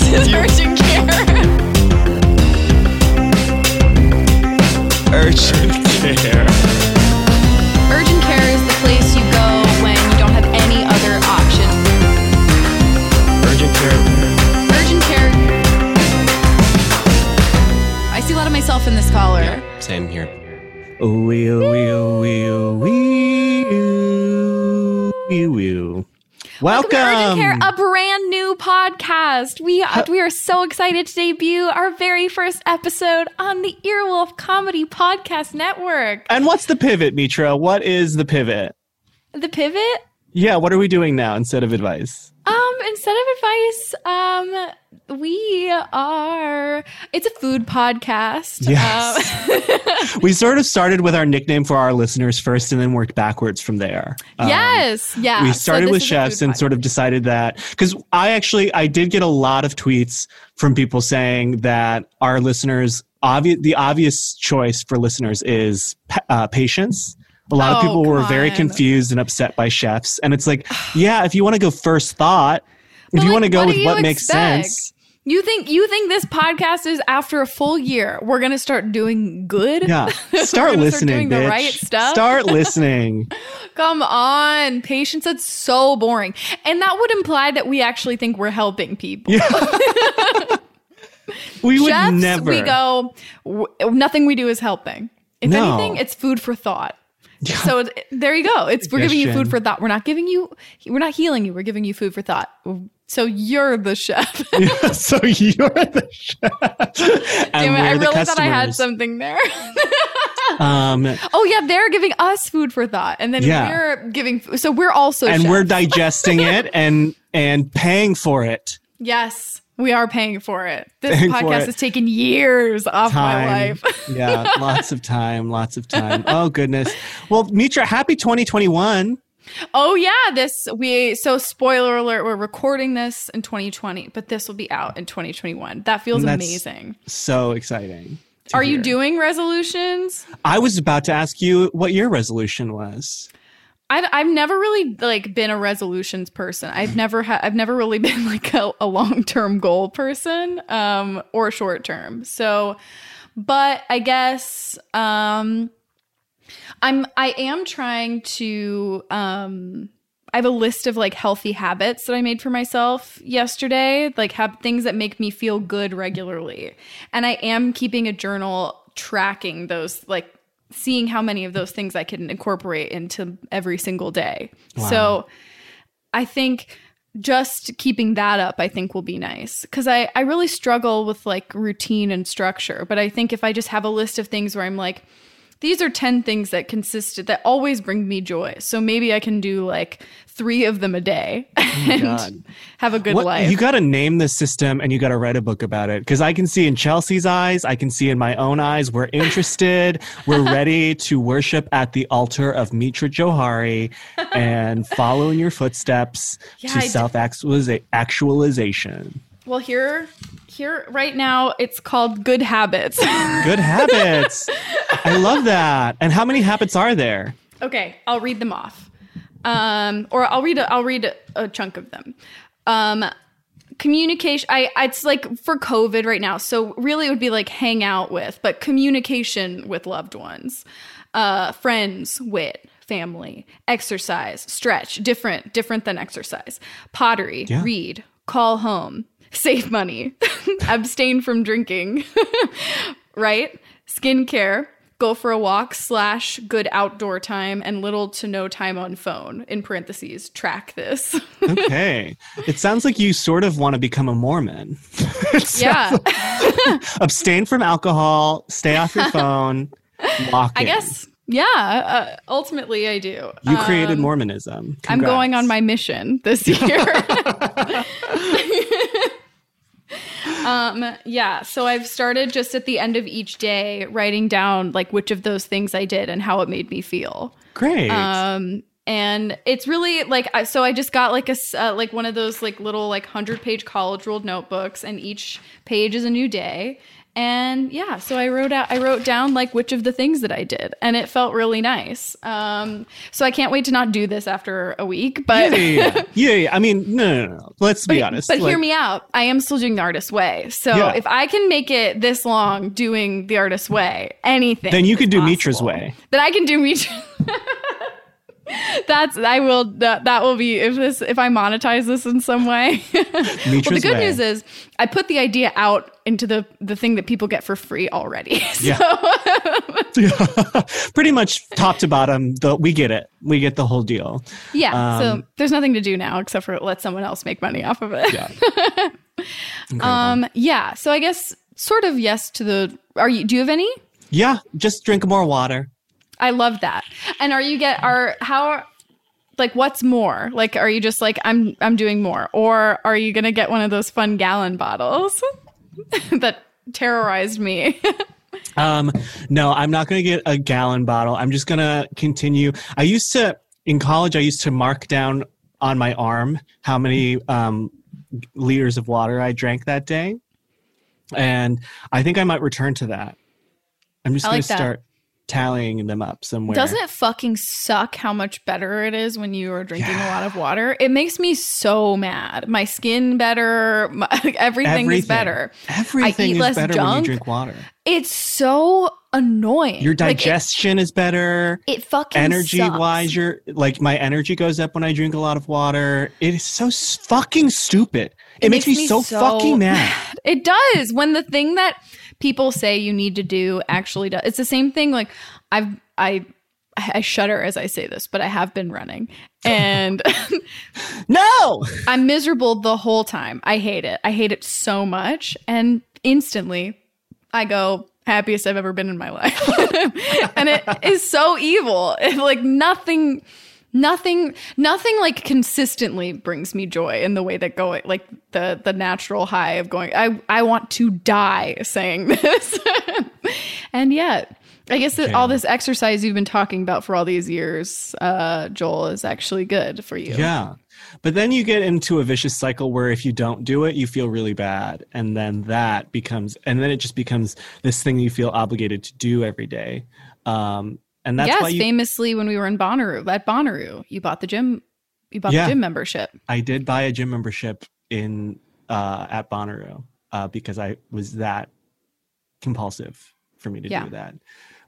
This is urgent care. Urgent care. Urgent care is the place you go when you don't have any other option. Urgent care. Urgent care. I see a lot of myself in this caller. Same here. Ooh, wee, ooh, wee, ooh, wee, ooh, wee, ooh, wee, wee. Welcome Welcome. to Urgent Care, a brand new podcast. We we are so excited to debut our very first episode on the Earwolf Comedy Podcast Network. and what's the pivot, Mitra? What is the pivot? The pivot, Yeah, what are we doing now instead of advice? Um, instead of advice, um, we are. It's a food podcast. Yes. Um, we sort of started with our nickname for our listeners first and then worked backwards from there. Um, yes. Yeah. we started this with chefs and sort of decided that because i actually i did get a lot of tweets from people saying that our listeners obvious the obvious choice for listeners is uh, patience a lot of Oh, people were come very on. confused and upset by chefs and it's like yeah if you want to go first thought if But, you like, want to go with what makes sense You think you think this podcast is after a full year? We're gonna start doing good. yeah start listening the right stuff. start listening Come on, patience. That's so boring, and that would imply that we actually think we're helping people. we would Chefs, never we go. W- nothing we do is helping. If No. anything, it's food for thought. So there you go. It's we're giving you food for thought. We're not giving you. We're not healing you. We're giving you food for thought. So you're the chef. so you're the chef Damn it! I really thought I had something there. um oh yeah, they're giving us food for thought, and then Yeah. we're giving. So we're also and chefs. we're digesting it and and paying for it. Yes, we are paying for it. This Paying podcast it. has taken years off my life. yeah, lots of time, lots of time. Oh goodness. Well, Mitra, happy 2021. oh yeah, this we so spoiler alert, we're recording this in 2020, but this will be out in 2021. That feels amazing. So exciting. Are you doing resolutions? I was about to ask you what your resolution was. I've I've never really like been a resolutions person. I've never had I've never really been like a, a long term goal person, um, or short term. So, but I guess um, I'm I am trying to um. I have a list of like healthy habits that I made for myself yesterday, like have things that make me feel good regularly. And I am keeping a journal tracking those like seeing how many of those things I can incorporate into every single day. So I think just keeping that up I think will be nice cuz I I really struggle with like routine and structure, but I think if I just have a list of things where I'm like these are 10 things that consist that always bring me joy. So maybe I can do like 3 of them a day oh and God. have a good What, life. you got to name this system and you got to write a book about it because I can see in Chelsea's eyes, I can see in my own eyes, we're interested, we're ready to worship at the altar of Mitra Jouhari and follow in your footsteps Yeah, to self actualization. Well, here here right now it's called good habits. Good habits. I love that. And how many habits are there? Okay, I'll read them off. Um, or I'll read a, I'll read a, a chunk of them. Um, communication. I it's like for COVID right now, so really it would be like hang out with, but communication with loved ones, uh, friends, wit, family, exercise, stretch, different different than exercise, pottery, Yeah. read, call home, save money, abstain from drinking, right? Skincare, go for a walk slash good outdoor time and little to no time on phone. In parentheses, track this. Okay. it sounds like you sort of want to become a Mormon. yeah, Abstain from alcohol, stay off your phone, walk. I guess. Yeah, uh, ultimately I do. You created Um, Mormonism. I'm going on my mission this year. Um, yeah, so I've started just at the end of each day writing down like which of those things I did and how it made me feel. Great. Um, and it's really like so I just got like a uh, like one of those like little like hundred page college ruled notebooks, and each page is a new day. And yeah, so I wrote out I wrote down like which of the things that I did and it felt really nice. Um so I can't wait to not do this after a week, but yeah, yeah, yeah. yeah. I mean, no, no, no. Let's be but, honest. But Like, hear me out. I am still doing the artist way. So Yeah. if I can make it this long doing the artist way, anything. Then you could do possible. Mitra's way. Then I can do Mitra. That's I will that, that will be if this if I monetize this in some way. well, the good way. news is I put the idea out into the the thing that people get for free already. So Yeah. Pretty much top to bottom, the, we get it. We get the whole deal. yeah, so Um, there's nothing to do now except for let someone else make money off of it. Yeah. Um yeah, so I guess sort of yes to the are you do you have any? Yeah, just drink more water. I love that. And are you get are how like what's more? Like are you just like I'm I'm doing more or are you going to get one of those fun gallon bottles that terrorized me? Um, no, I'm not going to get a gallon bottle. I'm just going to continue. I used to, in college, I used to mark down on my arm how many um, liters of water I drank that day. And I think I might return to that. I'm just I gonna start tallying them up somewhere. Doesn't it fucking suck how much better it is when you are drinking a lot of water? It makes me so mad. My skin better, my, everything, is better. Everything eat is less better when you drink water. It's so annoying. Your Like, it- digestion is better. it, fucking energy sucks. wise you're like my energy goes up when i drink a lot of water it is so fucking stupid it, makes, me, so, fucking mad It does. When the thing that people say you need to do actually does. It's the same thing. Like I've I I shudder as I say this, but I have been running and no I'm miserable the whole time. I hate it. I hate it so much. And instantly I go, happiest I've ever been in my life. and it is so evil. It, like nothing nothing nothing like consistently brings me joy in the way that going like the the natural high of going I I want to die saying this. and yet I guess that all this exercise you've been talking about for all these years, uh, Joel, is actually good for you. yeah but then you get into a vicious cycle where if you don't do it you feel really bad and then that becomes and then it just becomes this thing you feel obligated to do every day um and that's yes, why you famously when we were in Bonnaroo, at Bonnaroo, you bought the gym, you bought Yeah. the gym membership. I did buy a gym membership in uh, at Bonnaroo uh, because I was that compulsive for me to Yeah. do that.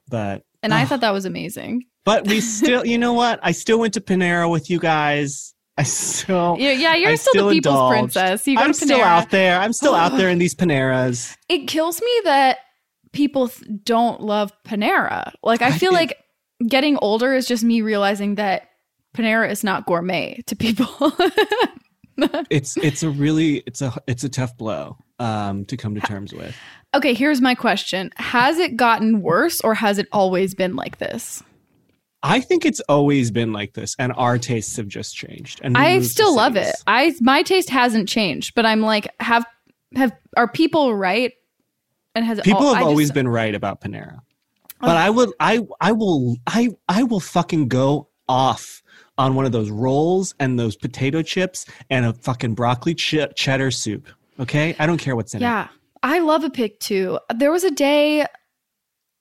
But And I thought that was amazing. but we still, you know what? I still went to Panera with you guys. I still. Yeah, yeah you're I still, the people's indulged. princess. You I'm still out there. I'm still out there in these Paneras. It kills me that people th- don't love Panera. Like I, feel like getting older is just me realizing that Panera is not gourmet to people. It's it's a really it's a it's a tough blow um, to come to terms with. okay, here's my question. Has it gotten worse or has it always been like this? I think it's always been like this, and our tastes have just changed. And I still love it. I my taste hasn't changed, but I'm like, have have are people right? And has it People have I always just- been right about Panera. But I will I I will I I will fucking go off on one of those rolls and those potato chips and a fucking broccoli ch- cheddar soup. Okay? I don't care what's in it. Yeah, I love a pick too. There was a day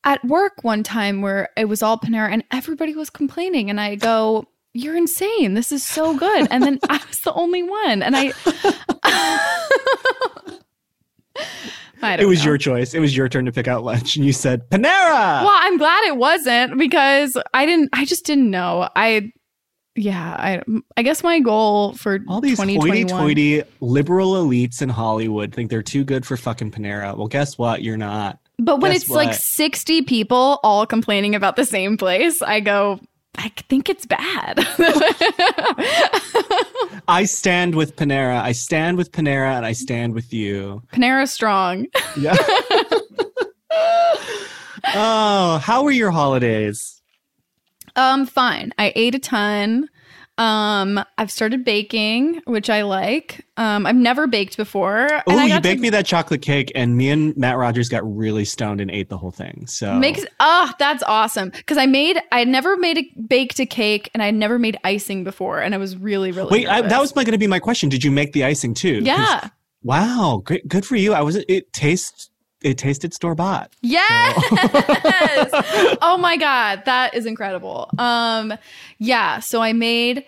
at work one time where it was all Panera and everybody was complaining, and I go. You're insane. This is so good. And then I was the only one. And I It was know. your choice. It was your turn to pick out lunch and you said Panera. Well, I'm glad it wasn't because I didn't I just didn't know. I yeah, I I guess my goal for All these 2021 hoity-toity liberal elites in Hollywood think they're too good for fucking Panera. Well, guess what? You're not. But when Guess it's like 60 people all complaining about the same place, I go, I think it's bad. I stand with Panera. I stand with Panera and I stand with you. Panera strong. Yeah. oh, how were your holidays? Um, fine. I ate a ton. Um, I've started baking, which I like. Um, I've never baked before. Oh, you got to baked me that chocolate cake, and me and Matt Rogers got really stoned and ate the whole thing. So Makes ah, that's awesome. Because I made I had never made a baked a cake and I had never made icing before, and I was really, really wait, I, that was going to be my question. Did you make the icing too? yeah. Wow, great, good for you. I was. It tastes it tasted store bought. Yes. oh my god, that is incredible. Um yeah, so I made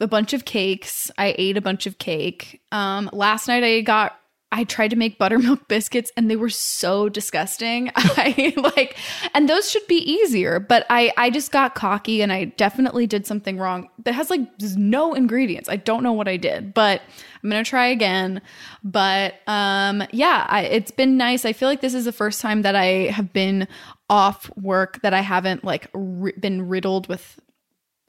a bunch of cakes. I ate a bunch of cake. Um last night I got I tried to make buttermilk biscuits and they were so disgusting. I like and those should be easier, but I I just got cocky and I definitely did something wrong. That has like no ingredients. I don't know what I did, but I'm going to try again. But um yeah, I, it's been nice. I feel like this is the first time that I have been off work that I haven't like ri- been riddled with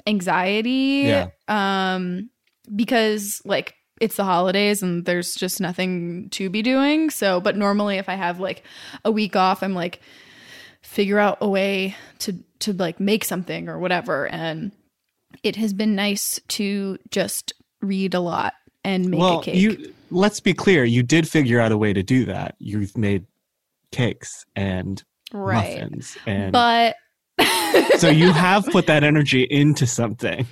anxiety. Yeah. Um because like it's the holidays and there's just nothing to be doing. So, but normally if I have like a week off, I'm like figure out a way to to like make something or whatever and it has been nice to just read a lot and make well, a cake. you let's be clear. You did figure out a way to do that. You've made cakes and right. muffins, and But so you have put that energy into something.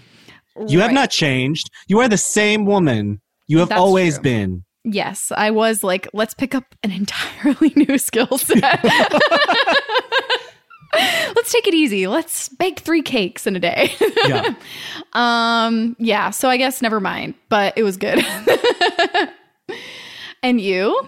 You have not changed. You are the same woman you have That's always true. been. Yes, I was like, let's pick up an entirely new skill set. let's take it easy. Let's bake three cakes in a day. Yeah. um, yeah, so I guess never mind, but it was good. and you?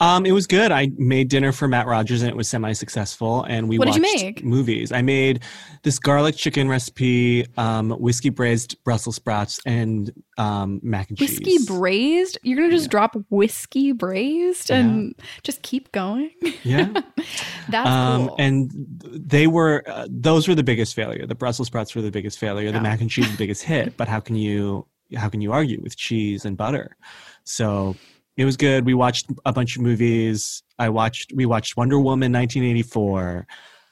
Um, it was good. I made dinner for Matt Rogers and it was semi-successful. And we What did you make? movies. I made this garlic chicken recipe, um, whiskey braised Brussels sprouts, and um, mac and Whiskey cheese. Whiskey braised? You're going to just drop whiskey braised and just keep going? yeah. That's Um, cool. and they were uh, those were the biggest failure. The Brussels sprouts were the biggest failure. The mac and cheese the biggest hit. But how can you how can you argue with cheese and butter? So it was good. We watched a bunch of movies. I watched we watched Wonder Woman 1984.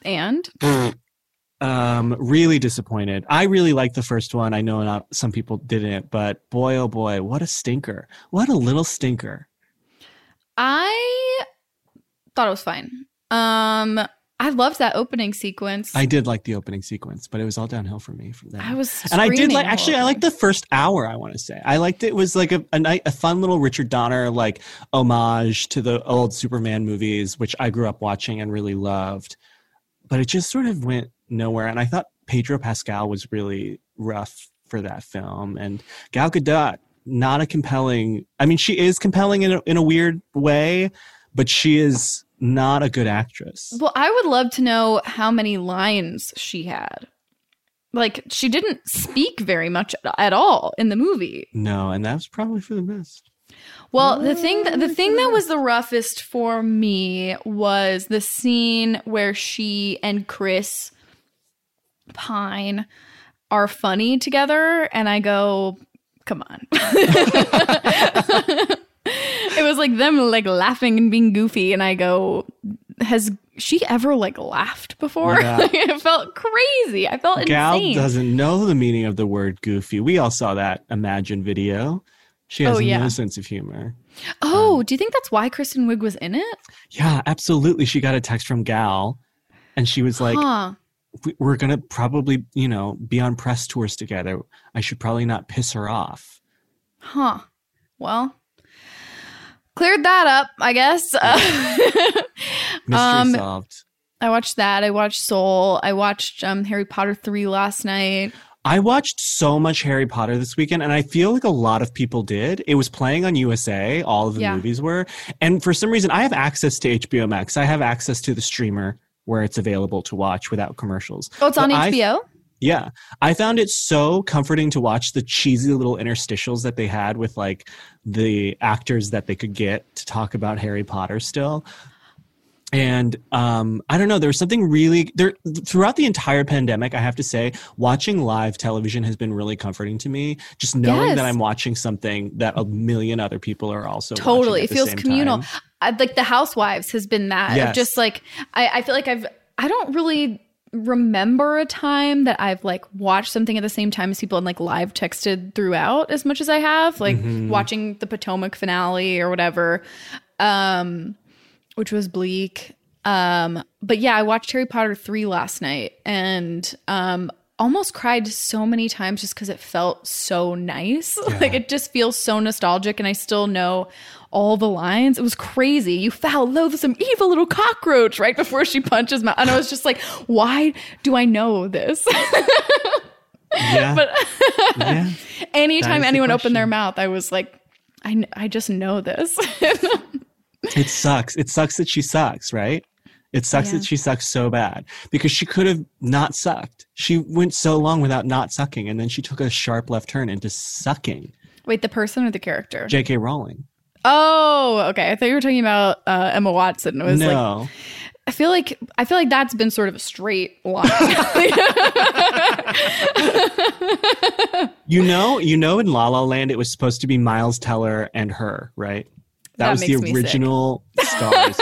and Um, really disappointed. I really liked the first one. I know not some people didn't, but boy oh boy, what a stinker! What a little stinker. I thought it was fine. Um, I loved that opening sequence. I did like the opening sequence, but it was all downhill for me from there. I was, and I did like actually I liked the first hour. I want to say I liked it. it was like a a, night, a fun little Richard Donner like homage to the old Superman movies, which I grew up watching and really loved. But it just sort of went nowhere. And I thought Pedro Pascal was really rough for that film, and Gal Gadot not a compelling. I mean, she is compelling in a, in a weird way, but she is not a good actress. Well, I would love to know how many lines she had. Like she didn't speak very much at all in the movie. No, and that was probably for the best. Well, the thing that, the thing that was the roughest for me was the scene where she and Chris Pine are funny together and I go, "Come on." it was like them like laughing and being goofy and I go, "Has she ever like laughed before?" Yeah. it felt crazy. I felt Gal insane. doesn't know the meaning of the word goofy. We all saw that Imagine video. She has Oh, yeah. no sense of humor. oh, um, do you think that's why Kristen Wiig was in it? Yeah, absolutely. She got a text from Gal and she was like, huh. We're going to probably, you know, be on press tours together. I should probably not piss her off. Huh. Well, cleared that up, I guess. Mystery Um, solved. I watched that. I watched Soul. I watched um, Harry Potter 3 last night. I watched so much Harry Potter this weekend, and I feel like a lot of people did. It was playing on USA, all of the Yeah. movies were. And for some reason, I have access to HBO Max. I have access to the streamer where it's available to watch without commercials. Oh, it's on But I- HBO? Yeah. I found it so comforting to watch the cheesy little interstitials that they had with like the actors that they could get to talk about Harry Potter still. And um, I don't know, there was something really there throughout the entire pandemic. I have to say, watching live television has been really comforting to me. Just knowing Yes. that I'm watching something that a million other people are also watching totally. It feels communal. I, like The Housewives has been that. of Yes. Just like, I, I feel like I've, I don't really remember a time that I've like watched something at the same time as people and like live texted throughout as much as I have, like Mhm. watching the Potomac finale or whatever, um, which was bleak. Um, but yeah, I watched Harry Potter 3 last night and um almost cried so many times just because it felt so nice. like it just feels so nostalgic, and I still know all the lines. It was crazy. You foul, loathsome, evil little cockroach right before she punches my. And I was just like, why do I know this? Yeah. but yeah. anytime is the anyone opened their mouth, I was like, I, I just know this. It sucks. It sucks that she sucks, right? It sucks Yeah. that she sucks so bad because she could have not sucked. She went so long without not sucking, and then she took a sharp left turn into sucking. Wait, the person or the character? J.K. Rowling. oh, okay. I thought you were talking about uh, Emma Watson. It was like no, I feel like I feel like that's been sort of a straight line. you know, you know, in La La Land, it was supposed to be Miles Teller and her, right? That, That was the makes me sick. original stars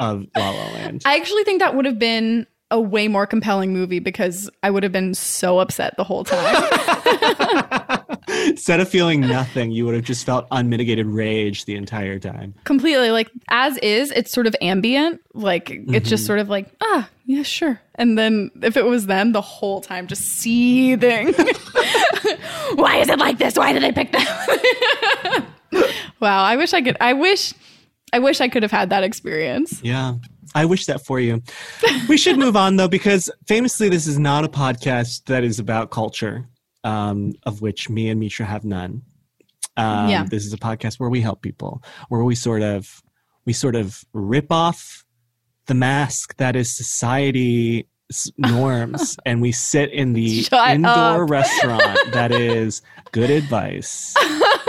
of, La La Land. I actually think that would have been a way more compelling movie because I would have been so upset the whole time. Instead of feeling nothing, you would have just felt unmitigated rage the entire time. Completely. Like as is, it's sort of ambient. Like it's Mm-hmm. just sort of like, ah, yeah, sure. And then if it was them the whole time just seething. Why is it like this? Why did I pick that? wow, I wish I could I wish I wish I could have had that experience. Yeah. I wish that for you. We should move on though, because famously, this is not a podcast that is about culture, um, of which me and Mitra have none. Um, Yeah. This is a podcast where we help people, where we sort of we sort of rip off the mask that is society norms, and we sit in the Shut indoor up. restaurant that is good advice.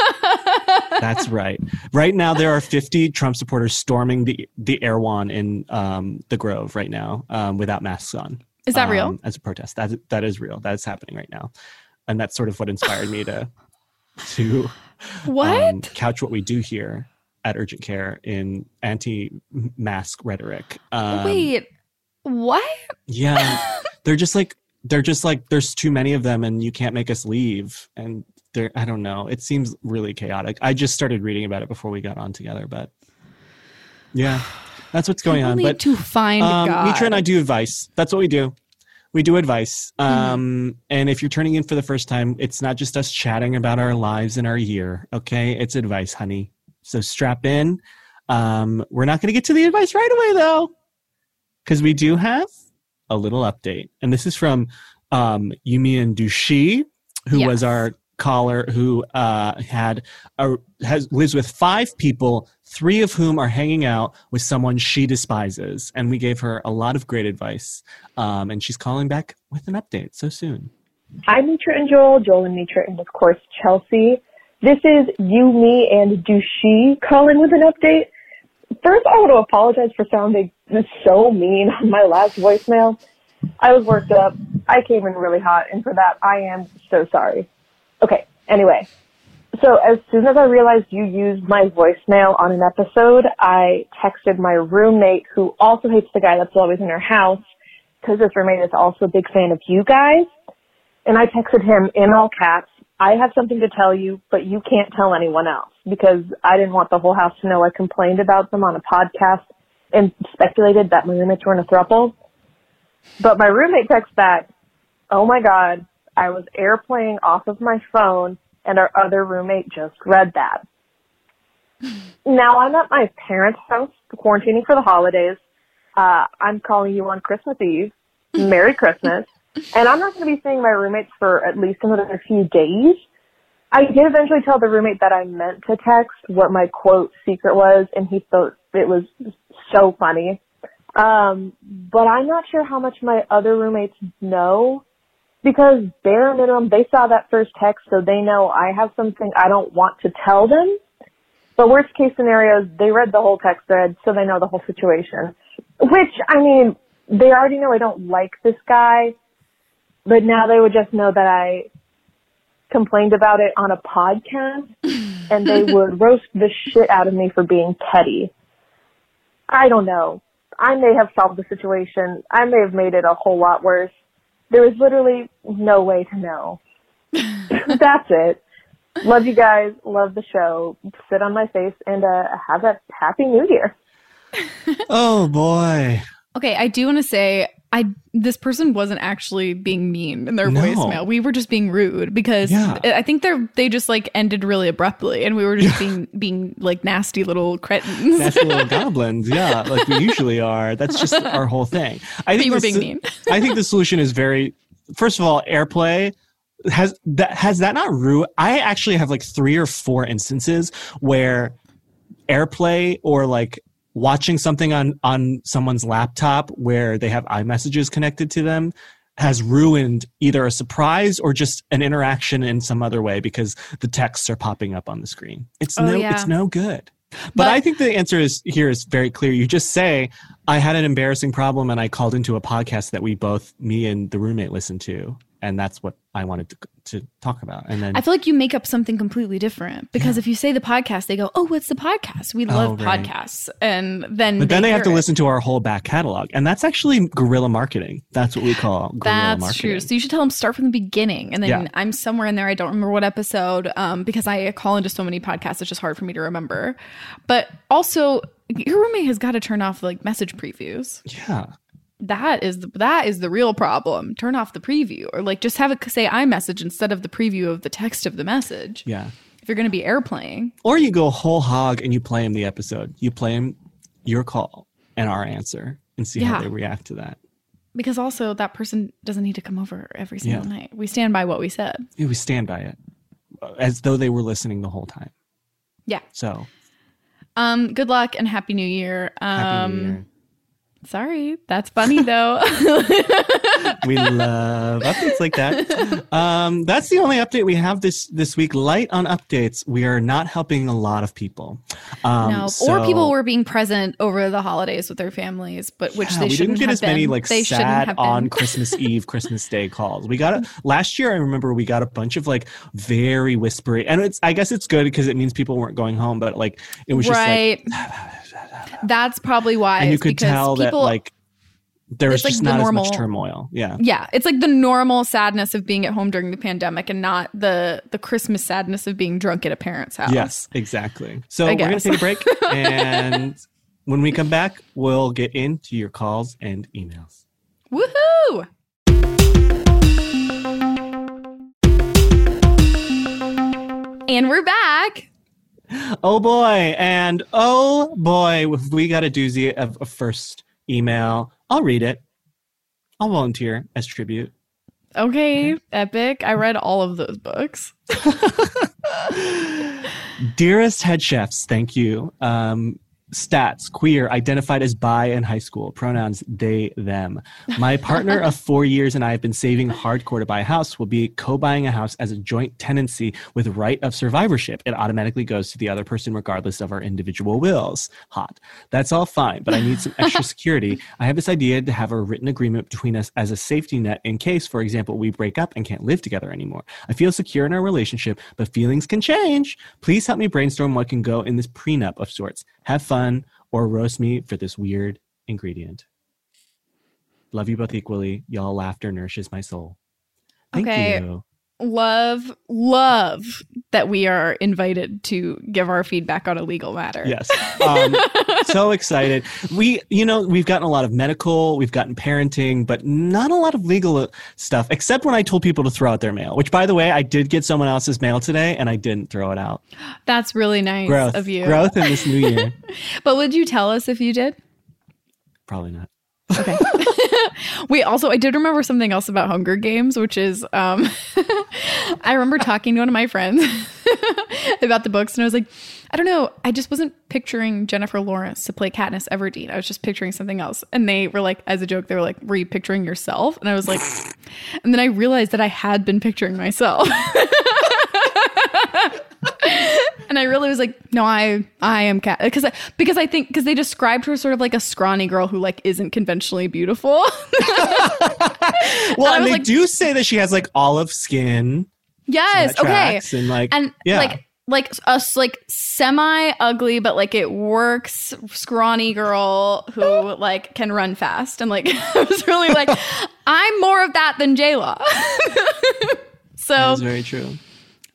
That's right. Right now, there are 50 Trump supporters storming the the Erewhon in um, the Grove right now um, without masks on. Is that real? um, As a protest, that that is real. That is happening right now, and that's sort of what inspired me to to What? um, couch what we do here at Urgent Care in anti-mask rhetoric. Um, Wait. What? yeah, they're just like they're just like there's too many of them, and you can't make us leave. And they're I don't know. It seems really chaotic. I just started reading about it before we got on together, but yeah, that's what's going on. But to find um, God. Mitra and I do advice. That's what we do. We do advice. Mm-hmm. Um, And if you're turning in for the first time, it's not just us chatting about our lives and our year. Okay, it's advice, honey. So strap in. Um, we're not going to get to the advice right away though, because we do have a little update, and this is from um, Yumi and Dushi, who Yes. was our caller who uh, had a, has lives with five people, three of whom are hanging out with someone she despises, and we gave her a lot of great advice. Um, and she's calling back with an update so soon. Hi, Mitra and Joel, Joel and Mitra, and of course Chelsea. This is you, me, and Dushi calling with an update. First, I want to apologize for sounding so mean on my last voicemail. I was worked up. I came in really hot, and for that, I am so sorry. Okay, anyway. So as soon as I realized you used my voicemail on an episode, I texted my roommate, who also hates the guy that's always in her house, because this roommate is also a big fan of you guys. And I texted him in all caps, I have something to tell you, but you can't tell anyone else because I didn't want the whole house to know I complained about them on a podcast and speculated that my roommates were in a throuple. But my roommate texts back, oh my god, I was airplaying off of my phone and our other roommate just read that. now I'm at my parents' house quarantining for the holidays. Uh, I'm calling you on Christmas Eve. Merry Christmas. And I'm not going to be seeing my roommates for at least another few days. I did eventually tell the roommate that I meant to text what my quote secret was, and he thought it was so funny. Um, but I'm not sure how much my other roommates know because bare minimum, they saw that first text, so they know I have something I don't want to tell them. But worst case scenario, they read the whole text thread, so they know the whole situation. Which, I mean, they already know I don't like this guy, but now they would just know that I complained about it on a podcast, and they would roast the shit out of me for being petty. I don't know. I may have solved the situation. I may have made it a whole lot worse. There is literally no way to know. That's it. Love you guys. Love the show. Sit on my face and uh, have a happy new year. Oh boy. Okay, I do want to say I this person wasn't actually being mean in their No. voicemail. We were just being rude because Yeah. I think they're they just like ended really abruptly, and we were just being being like nasty little cretins. Nasty little goblins, yeah, like we usually are. That's just our whole thing. I think you were being mean. I think the solution is very. First of all, AirPlay has that has that not ruined. I actually have like three or four instances where AirPlay or like watching something on on someone's laptop where they have iMessages connected to them has ruined either a surprise or just an interaction in some other way because the texts are popping up on the screen. It's Oh, no yeah. it's no good. But, But- I think the answer is here is very clear. You just say, I had an embarrassing problem and I called into a podcast that we both, me and the roommate, listened to. And that's what I wanted to, to talk about. And then, I feel like you make up something completely different because if you say the podcast, they go, "Oh, what's the podcast? We love right. podcasts," and then but then they have hear to listen to our whole back catalog. And that's actually guerrilla marketing. That's what we call guerrilla That's marketing. true. So you should tell them start from the beginning, and then Yeah. I'm somewhere in there. I don't remember what episode, um, because I call into so many podcasts. It's just hard for me to remember. But also, your roommate has got to turn off like message previews. Yeah. That is the, that is the real problem. Turn off the preview, or like just have it say iMessage instead of the preview of the text of the message. Yeah. If you're going to be airplaying, Or you go whole hog and you play him the episode. You play him your call and our answer and see how they react to that. because also that person doesn't need to come over every single Yeah. night. We stand by what we said. Yeah, We stand by it as though they were listening the whole time. Yeah. So, Um. Good luck and happy New Year. Um. happy New Year. Sorry, that's funny though. we love updates like that. Um, that's the only update we have this this week. Light on updates. We are not helping a lot of people. Um, no, or people were being present over the holidays with their families, but which Yeah, they we shouldn't didn't get have as many like they sad on Christmas Eve, Christmas Day calls. We got a, last year. I remember we got a bunch of like very whispery, and it's I guess it's good because it means people weren't going home, but like it was just like, right. That's probably why. and you it's could tell that people- like there was like just the not normal- as much turmoil. Yeah. Yeah, it's like the normal sadness of being at home during the pandemic, and not the the Christmas sadness of being drunk at a parent's house. Yes, exactly. So I we're gonna take a break. and when we come back, we'll get into your calls and emails. Woohoo! And we're back. Oh boy. And oh boy, we got a doozy of a first email. I'll read it. I'll volunteer as tribute. Okay, epic. I read all of those books. Dearest head chefs, thank you. Um, stats, queer, identified as bi in high school, pronouns they, them. My partner of four years and I have been saving hardcore to buy a house. We'll be co buying a house as a joint tenancy with right of survivorship. It automatically goes to the other person regardless of our individual wills. Hot. That's all fine, but I need some extra security. I have this idea to have a written agreement between us as a safety net in case, for example, we break up and can't live together anymore. I feel secure in our relationship, but feelings can change. Please help me brainstorm what can go in this prenup of sorts. Have fun or roast me for this weird ingredient. Love you both equally. Y'all laughter nourishes my soul. Thank Okay. you. Love, love that we are invited to give our feedback on a legal matter. Yes. Um, so excited. We, you know, we've gotten a lot of medical, we've gotten parenting, but not a lot of legal stuff, except when I told people to throw out their mail, which, by the way, I did get someone else's mail today and I didn't throw it out. That's really nice Growth. of you. Growth in this new year. But would you tell us if you did? Probably not. Okay. Wait, also, I did remember something else about Hunger Games, which is um, I remember talking to one of my friends about the books, and I was like, I don't know, I just wasn't picturing Jennifer Lawrence to play Katniss Everdeen. I was just picturing something else. And they were like, as a joke, they were like, Were you picturing yourself? And I was like, and then I realized that I had been picturing myself. And I really was like, no, I I am cat because because I think because they described her sort of like a scrawny girl who like isn't conventionally beautiful. Well, I and they like- do say that she has like olive skin. yes, okay, And like, and yeah. like like us like semi ugly but like it works scrawny girl who like can run fast and like I was really like I'm more of that than J Law. so is very true.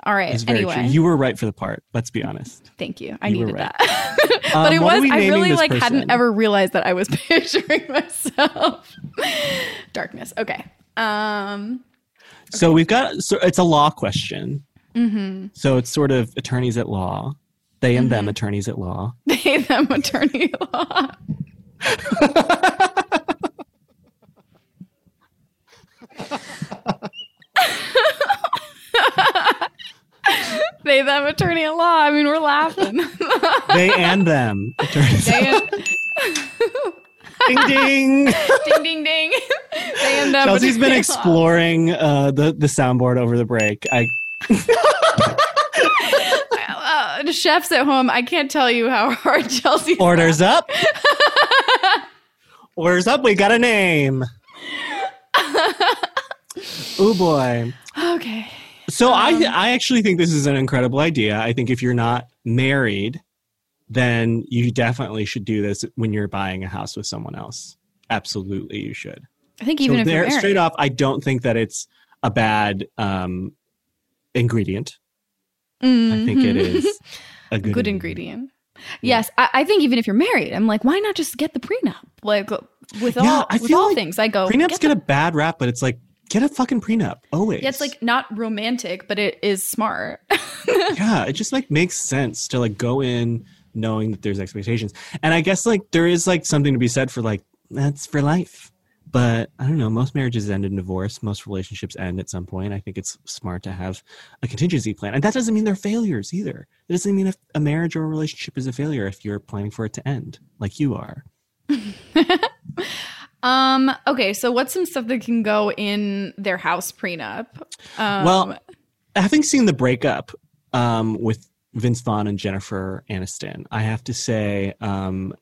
All right. It's very Anyway, true. You were right for the part. Let's be honest. thank you. I you needed right. that. but Um, it was I really like person? hadn't ever realized that I was picturing myself. Darkness. Okay. Um. So we've got. So it's a law question. Mm-hmm. So it's sort of attorneys at law. They and them attorneys at law. They them attorney at law. they them attorney at law. I mean, we're laughing. They and them attorneys. they, ding ding. ding ding ding. They and them. Chelsea's been attorney at law. exploring uh, the the soundboard over the break. I Uh, the chefs at home, I can't tell you how hard Chelsea orders up. orders up. We got a name. oh boy. Okay. So I Um, I actually think this is an incredible idea. I think if you're not married, then you definitely should do this when you're buying a house with someone else. Absolutely, you should. I think even so if you're married, straight off, I don't think that it's a bad um, ingredient. I think it Mhm. a good, good ingredient. Yes, I, I think even if you're married, I'm like, why not just get the prenup? Like with all Yeah, I with all like things, I go Prenups get get a bad rap, but it's like get a fucking prenup always. Yeah, it's like not romantic, but it is smart. yeah, it just like makes sense to like go in knowing that there's expectations. And I guess like there is like something to be said for like that's for life. But I don't know, most marriages end in divorce, most relationships end at some point. I think it's smart to have a contingency plan. And that doesn't mean they're failures either. It doesn't mean if a marriage or a relationship is a failure if you're planning for it to end like you are. um. Okay. So what's some stuff that can go in their house prenup? Um, Well, having seen the breakup um, with Vince Vaughn and Jennifer Aniston, I have to say um,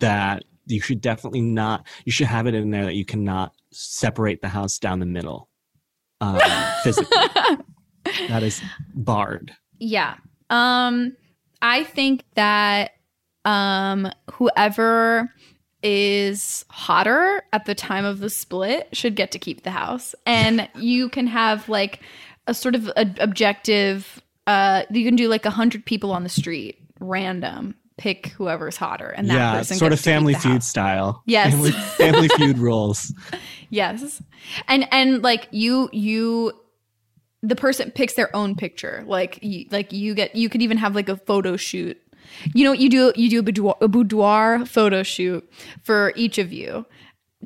that you should definitely not. You should have it in there that you cannot separate the house down the middle um, physically. that is barred. Yeah. Um I think that um whoever is hotter at the time of the split should get to keep the house. And you can have like a sort of a, objective uh you can do like a 100 people on the street random pick whoever's hotter and that yeah, person sort of Family Feud house. style. Yes. family, family Feud rules. Yes. And and like you you the person picks their own picture. Like you, like you get you could even have like a photo shoot. You know you do you do a boudoir, a boudoir photo shoot for each of you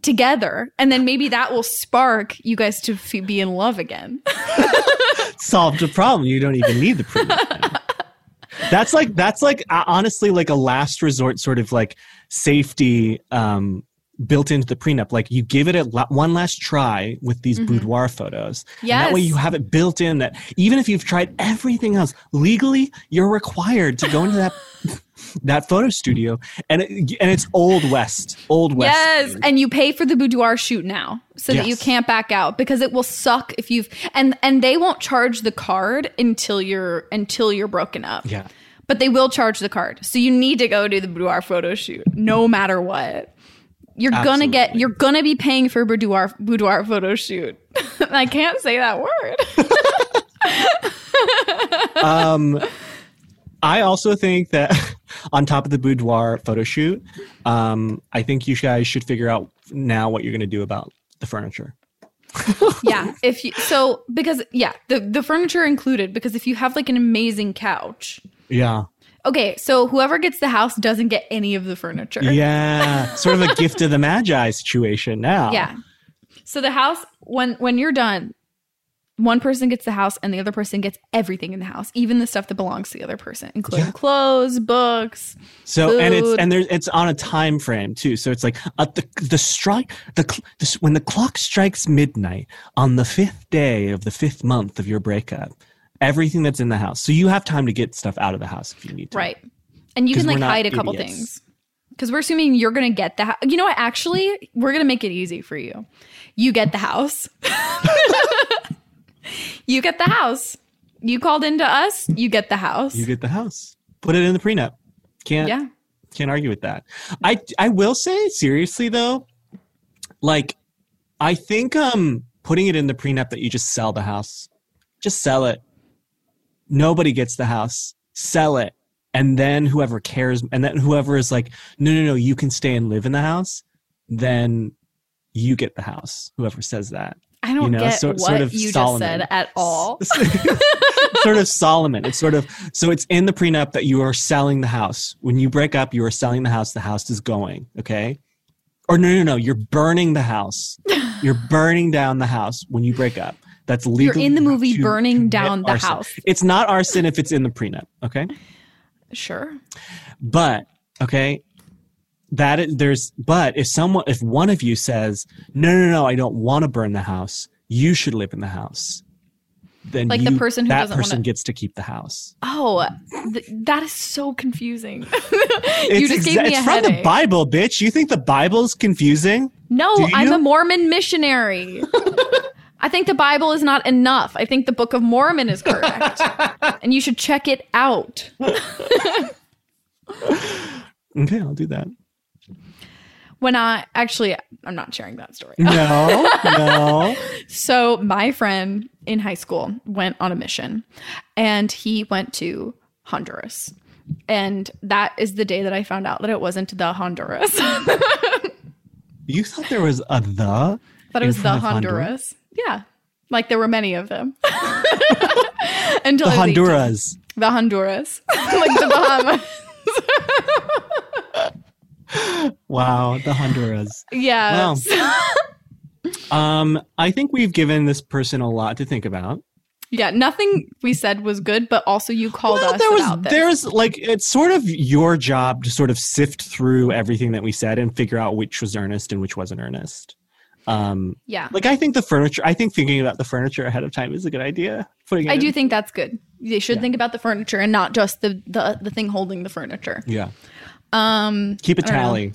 together and then maybe that will spark you guys to f- be in love again. solved a problem. You don't even need the now. that's like that's like uh, honestly like a last resort sort of like safety um built into the prenup. Like you give it a la- one last try with these mm-hmm. boudoir photos. And that way you have it built in that even if you've tried everything else legally you're required to go into that that photo studio. And it, and it's old west old west Yes, and you pay for the boudoir shoot now so that you can't back out because it will suck if you've and and they won't charge the card until you're until you're broken up. yeah. But they will charge the card. So you need to go to the boudoir photo shoot no matter what. You're gonna get you're gonna be paying for a boudoir boudoir photo shoot. I can't say that word. um, I also think that on top of the boudoir photo shoot, um, I think you guys should figure out now what you're to do about the furniture. yeah. If you so because yeah, the the furniture included because if you have like an amazing couch. Yeah. Okay, so whoever gets the house doesn't get any of the furniture. Yeah. sort of a gift of the magi situation now. Yeah. So the house when when you're done, one person gets the house and the other person gets everything in the house, even the stuff that belongs to the other person, including Yeah. clothes, books. So and it's and there's it's on a time frame too. So it's like at the the strike the, the when the clock strikes midnight on the fifth day of the fifth month of your breakup, everything that's in the house. So you have time to get stuff out of the house if you need to. Right. And you can like hide a couple idiots. things. Because we're assuming you're gonna get the house. You know what? Actually, we're gonna make it easy for you. You get the house. you get the house. You called into us, you get the house. You get the house. Put it in the prenup. Can't yeah. can't argue with that. I I will say seriously though, like I think um putting it in the prenup that you just sell the house, just sell it. Nobody gets the house. Sell it. And then whoever cares, and then whoever is like, no, no, no, you can stay and live in the house, then you get the house. Whoever says that. I don't You know, get so- what sort of you just Solomon. said at all. sort of Solomon. It's sort of so it's in the prenup that you are selling the house. When you break up, you are selling the house. The house is going. Okay. Or no, no, no. You're burning the house. You're burning down the house when you break up. That's legal. You're in the movie burning down the arson. house. It's not arson if it's in the prenup. Okay. Sure. But okay, that is, there's but if someone if one of you says no no no I don't want to burn the house, you should live in the house. Then Like the person who that person wanna- gets to keep the house. Oh, th- that is so confusing. you It's just exa- gave me it's a from the. Bible, bitch. You think the Bible's confusing? No, I'm a Mormon missionary. I think the Bible is not enough. I think the Book of Mormon is correct. and you should check it out. Okay, I'll do that. When I actually, I'm not sharing that story. No, no. So, my friend in high school went on a mission and he went to Honduras. And that is the day that I found out that it wasn't the Honduras. You thought there was a the? I thought it was the Honduras. Honduras? Yeah. Like there were many of them. Until The I was 18. Honduras. The Honduras. like the Bahamas. Wow, the Honduras. Yeah. Um, I think we've given this person a lot to think about. yeah. Nothing we said was good, but also you called Well, us there was about this. there's like it's sort of your job to sort of sift through everything that we said and figure out which was earnest and which wasn't earnest. Um, yeah. like I think the furniture. I think thinking about the furniture ahead of time is a good idea. Putting I do in- think that's good. They should Yeah. think about the furniture and not just the, the the thing holding the furniture. Yeah. Um Keep a tally.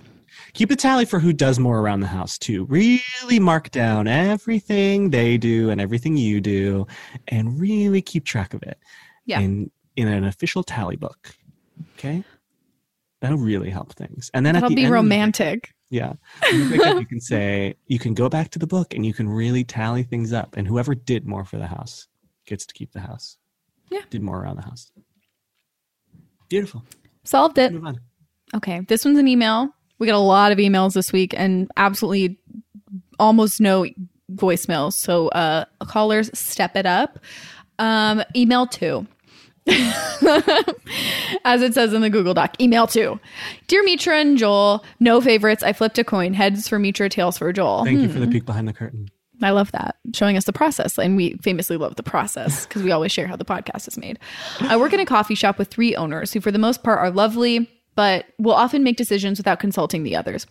Keep a tally for who does more around the house too. Really mark down everything they do and everything you do, and really keep track of it. Yeah. In in an official tally book. Okay. That'll really help things. And then at that'll the be end romantic. Yeah. You up, you can say you can go back to the book and you can really tally things up. And whoever did more for the house gets to keep the house. Yeah. Did more around the house. Beautiful. Solved it. Okay. This one's an email. We got a lot of emails this week and absolutely almost no voicemails. So uh callers step it up. Um email two. As it says in the Google Doc, email two. Dear Mitra and Joel, no favorites. I flipped a coin. Heads for Mitra, tails for Joel. Thank you Hmm. for the peek behind the curtain. I love that. Showing us the process. And we famously love the process because we always share how the podcast is made. I work in a coffee shop with three owners who, for the most part, are lovely, but will often make decisions without consulting the others.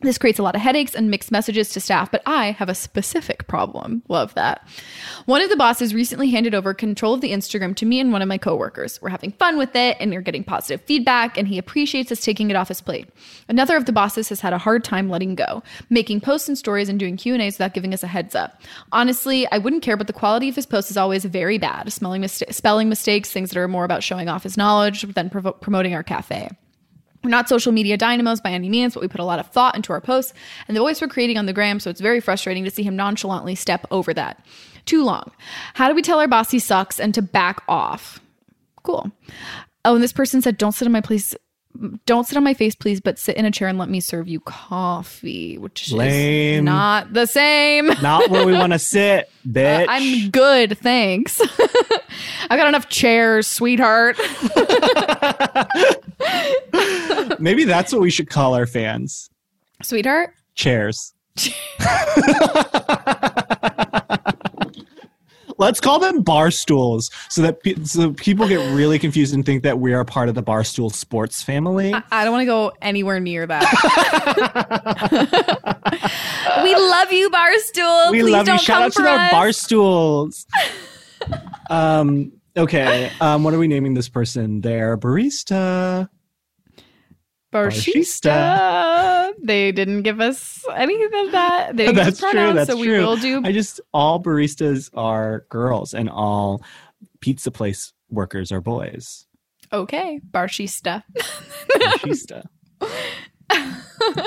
This creates a lot of headaches and mixed messages to staff, but I have a specific problem. Love that. One of the bosses recently handed over control of the Instagram to me and one of my coworkers. We're having fun with it and we're getting positive feedback, and he appreciates us taking it off his plate. Another of the bosses has had a hard time letting go, making posts and stories and doing Q&As without giving us a heads up. Honestly, I wouldn't care, but the quality of his posts is always very bad. Smelling mista- spelling mistakes, things that are more about showing off his knowledge than promoting our cafe. We're not social media dynamos by any means, but we put a lot of thought into our posts and the voice we're creating on the gram, so it's very frustrating to see him nonchalantly step over that. Too long. How do we tell our boss he sucks and to back off? Cool. Oh, and this person said, "Don't sit in my place. Don't sit on my face, please, but sit in a chair and let me serve you coffee," which is Lame. not the same. Not where we want to sit, bitch. Uh, I'm good, thanks. I got enough chairs, sweetheart. Maybe that's what we should call our fans. sweetheart. Chairs. Let's call them bar stools so that pe- so people get really confused and think that we are part of the barstool sports family. I don't want to go anywhere near that. we love you, Barstool. we Please love don't you. Shout out to our us. bar stools. um. Okay. Um. What are we naming this person? Their barista. Barshista. They didn't give us any of that. They didn't give us That's true. That's so we true. will do. I just all baristas are girls and all pizza place workers are boys. okay, Barshista. Barista.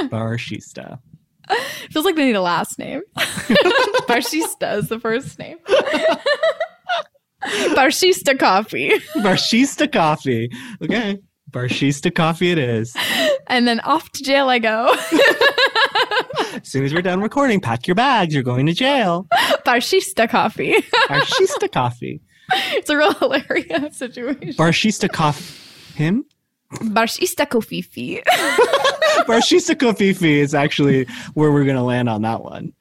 Barista. Feels like they need a last name. Barshista is the first name. Barista coffee. Barista coffee. Okay. Barista coffee it is. And then off to jail I go. As soon as we're done recording, pack your bags. You're going to jail. Barista coffee. Barista coffee. it's a real hilarious situation. Barista coffee. Him? Barista coffee. Barista coffee is actually where we're going to land on that one.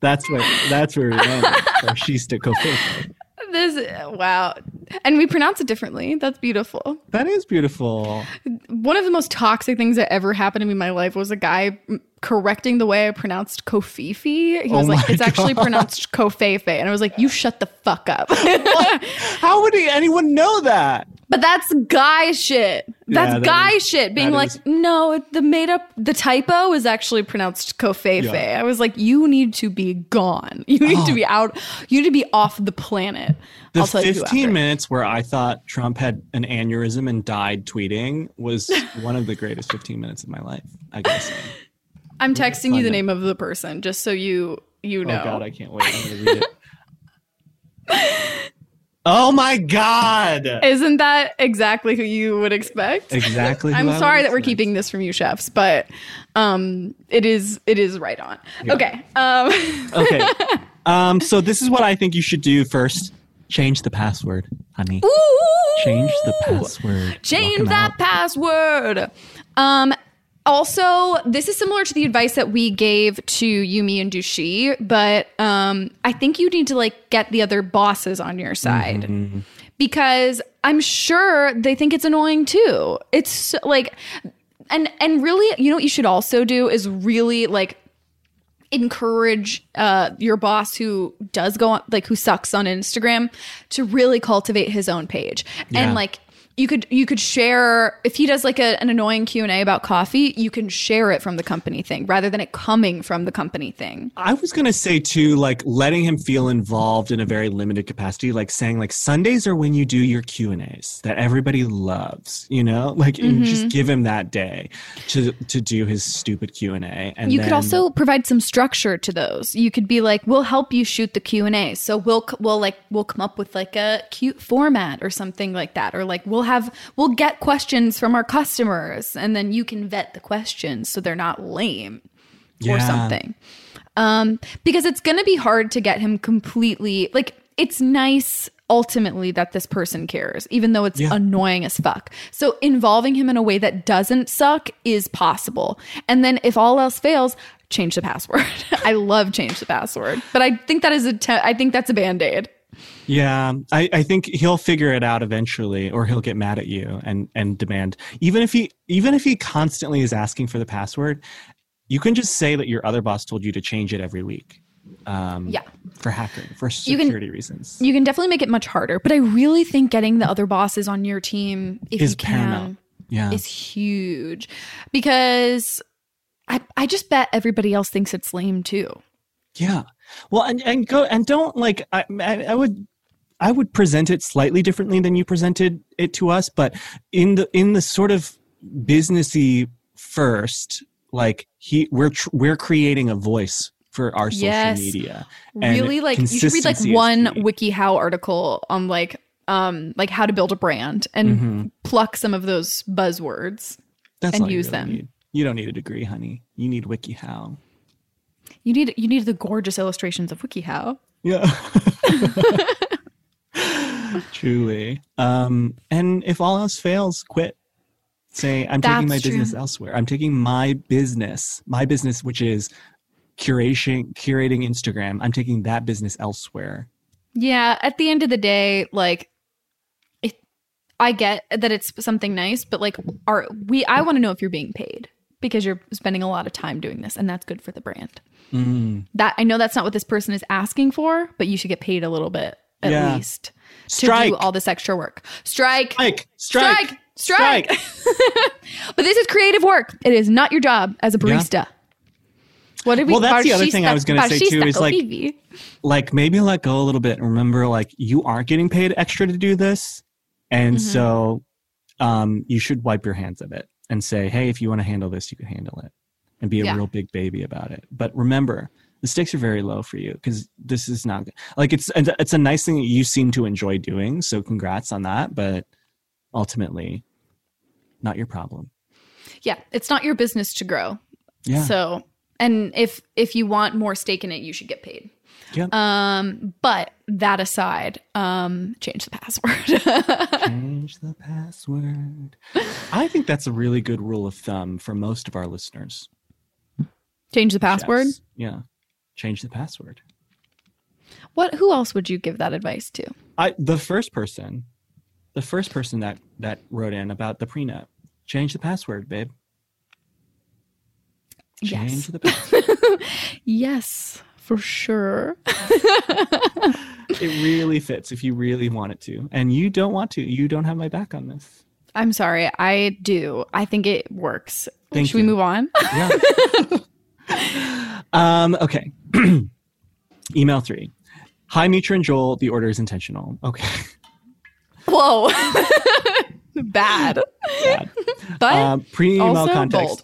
That's what. That's where we're landing. Barista coffee. This wow. And we pronounce it differently. That's beautiful. That is beautiful. One of the most toxic things that ever happened to me in my life was a guy correcting the way I pronounced kofifi. He was Oh like, it's actually pronounced kofefe. And I was like, you shut the fuck up. How would anyone know that? But that's guy shit. That's Yeah, that guy is- shit. Being like, is- no, the made up, the typo is actually pronounced kofefe. Yeah. I was like, you need to be gone. You need to Oh. be out. You need to be off the planet. The I'll tell 15 after. minutes where I thought Trump had an aneurysm and died tweeting was one of the greatest 15 minutes of my life. I say. I'm texting you the name of the person just so you you oh know. Oh God, I can't wait. oh my God! Isn't that exactly who you would expect? Exactly. who I'm I would sorry that we're expect. keeping this from you, chefs, but um, it is it is right on. Okay. Um, Okay. Um. So this is what I think you should do first. Change the password, honey. Change the password. Change Change 'em that out. password. Um. Also, this is similar to the advice that we gave to Yumi and Dushi, but um, I think you need to like get the other bosses on your side. Mm-hmm. because I'm sure they think it's annoying too. It's so- like, and and really, you know what you should also do is really like encourage uh your boss who does go on like who sucks on Instagram to really cultivate his own page Yeah. and like you could you could share if he does like a, an annoying q&a about coffee you can share it from the company thing rather than it coming from the company thing. I was gonna say too, like letting him feel involved in a very limited capacity, like saying like Sundays are when you do your Q and A's that everybody loves, you know, like Mm-hmm. just give him that day to to do his stupid Q and you could also provide some structure to those. You could be like we'll help you shoot the q&a so we'll we'll like we'll come up with like a cute format or something like that or like we'll have we'll get questions from our customers and then you can vet the questions so they're not lame or something. Um because it's gonna be hard to get him completely like it's nice ultimately that this person cares even though it's Yeah. annoying as fuck. So involving him in a way that doesn't suck is possible. And then if all else fails change the password. I love change the password but i think that is a te- i think that's a band-aid Yeah, I, I think he'll figure it out eventually, or he'll get mad at you and and demand. Even if he even if he constantly is asking for the password, you can just say that your other boss told you to change it every week. Um, Yeah. for hacking, for You can- security reasons. you can definitely make it much harder but i really think getting the other bosses on your team if Is you can paramount. Yeah, is huge because I, I just bet everybody else thinks it's lame too. Yeah. Well, and, and go and don't like I, I I would I would present it slightly differently than you presented it to us, but in the in the sort of businessy first, like he we're tr- we're creating a voice for our social Yes. media. And really, like you should read like one key. WikiHow article on like um like how to build a brand and Mm-hmm. pluck some of those buzzwords. That's and use really them. need. You don't need a degree, honey. You need WikiHow. You need you need the gorgeous illustrations of WikiHow. Yeah. Truly. Um, and if all else fails, quit. Say, I'm taking my That's true. business elsewhere. I'm taking my business, my business, which is curation, curating Instagram. I'm taking that business elsewhere. Yeah, at the end of the day, like it, I get that it's something nice, but like are we I want to know if you're being paid because you're spending a lot of time doing this and that's good for the brand. Mm. That I know that's not what this person is asking for, but you should get paid a little bit at Yeah. least to do all this extra work. Strike. Strike! Strike! Strike. Strike. but this is creative work. It is not your job as a barista. What did we Well, that's the other thing I was gonna say, too, is, like- like maybe let go a little bit and remember like you aren't getting paid extra to do this and Mhm. so um, you should wipe your hands of it and say hey if you want to handle this you can handle it and be a Yeah. real big baby about it but remember the stakes are very low for you because this is not like it's it's a nice thing that you seem to enjoy doing. So congrats on that, but ultimately, not your problem. Yeah, it's not your business to grow. Yeah. So, and if if you want more stake in it, you should get paid. Yeah. Um, but that aside, um, change the password. Change the password. I think that's a really good rule of thumb for most of our listeners. Change the password. Yes. Yeah. Change the password. What? Who else would you give that advice to? I the first person, the first person that that wrote in about the prenup. Change the password, babe. Change Yes. the password. Yes, for sure. it really fits if you really want it to. And you don't want to. You don't have my back on this. I'm sorry. I do. I think it works. Thank Should we move on? Yeah. um, okay. Email three. Hi, Mitra and Joel. The order is intentional. Okay. Whoa. Bad. Bad. But Um, pre-email context. bold.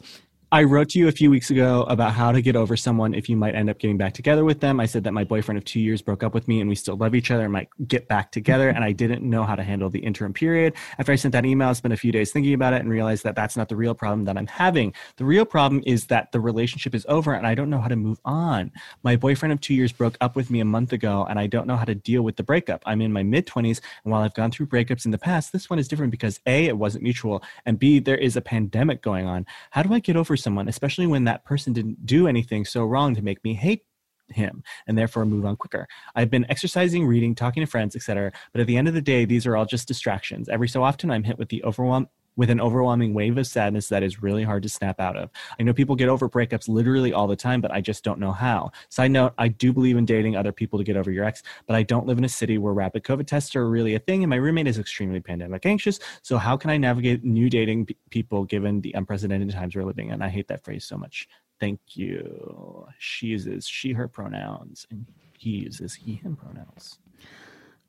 I wrote to you a few weeks ago about how to get over someone if you might end up getting back together with them. I said that my boyfriend of two years broke up with me and we still love each other and might get back together. And I didn't know how to handle the interim period. After I sent that email, I spent a few days thinking about it and realized that that's not the real problem that I'm having. The real problem is that the relationship is over and I don't know how to move on. My boyfriend of two years broke up with me a month ago and I don't know how to deal with the breakup. I'm in my mid 20s and while I've gone through breakups in the past, this one is different because A, it wasn't mutual, and B, there is a pandemic going on. How do I get over someone, especially when that person didn't do anything so wrong to make me hate him and therefore move on quicker. I've been exercising, reading, talking to friends, etc. But at the end of the day, these are all just distractions. Every so often I'm hit with the overwhelm with an overwhelming wave of sadness that is really hard to snap out of. I know people get over breakups literally all the time, but I just don't know how. Side note, I do believe in dating other people to get over your ex, but I don't live in a city where rapid COVID tests are really a thing, and my roommate is extremely pandemic anxious. So how can I navigate new dating p- people given the unprecedented times we're living in? I hate that phrase so much. Thank you. She uses she, her pronouns, and he uses he, him pronouns.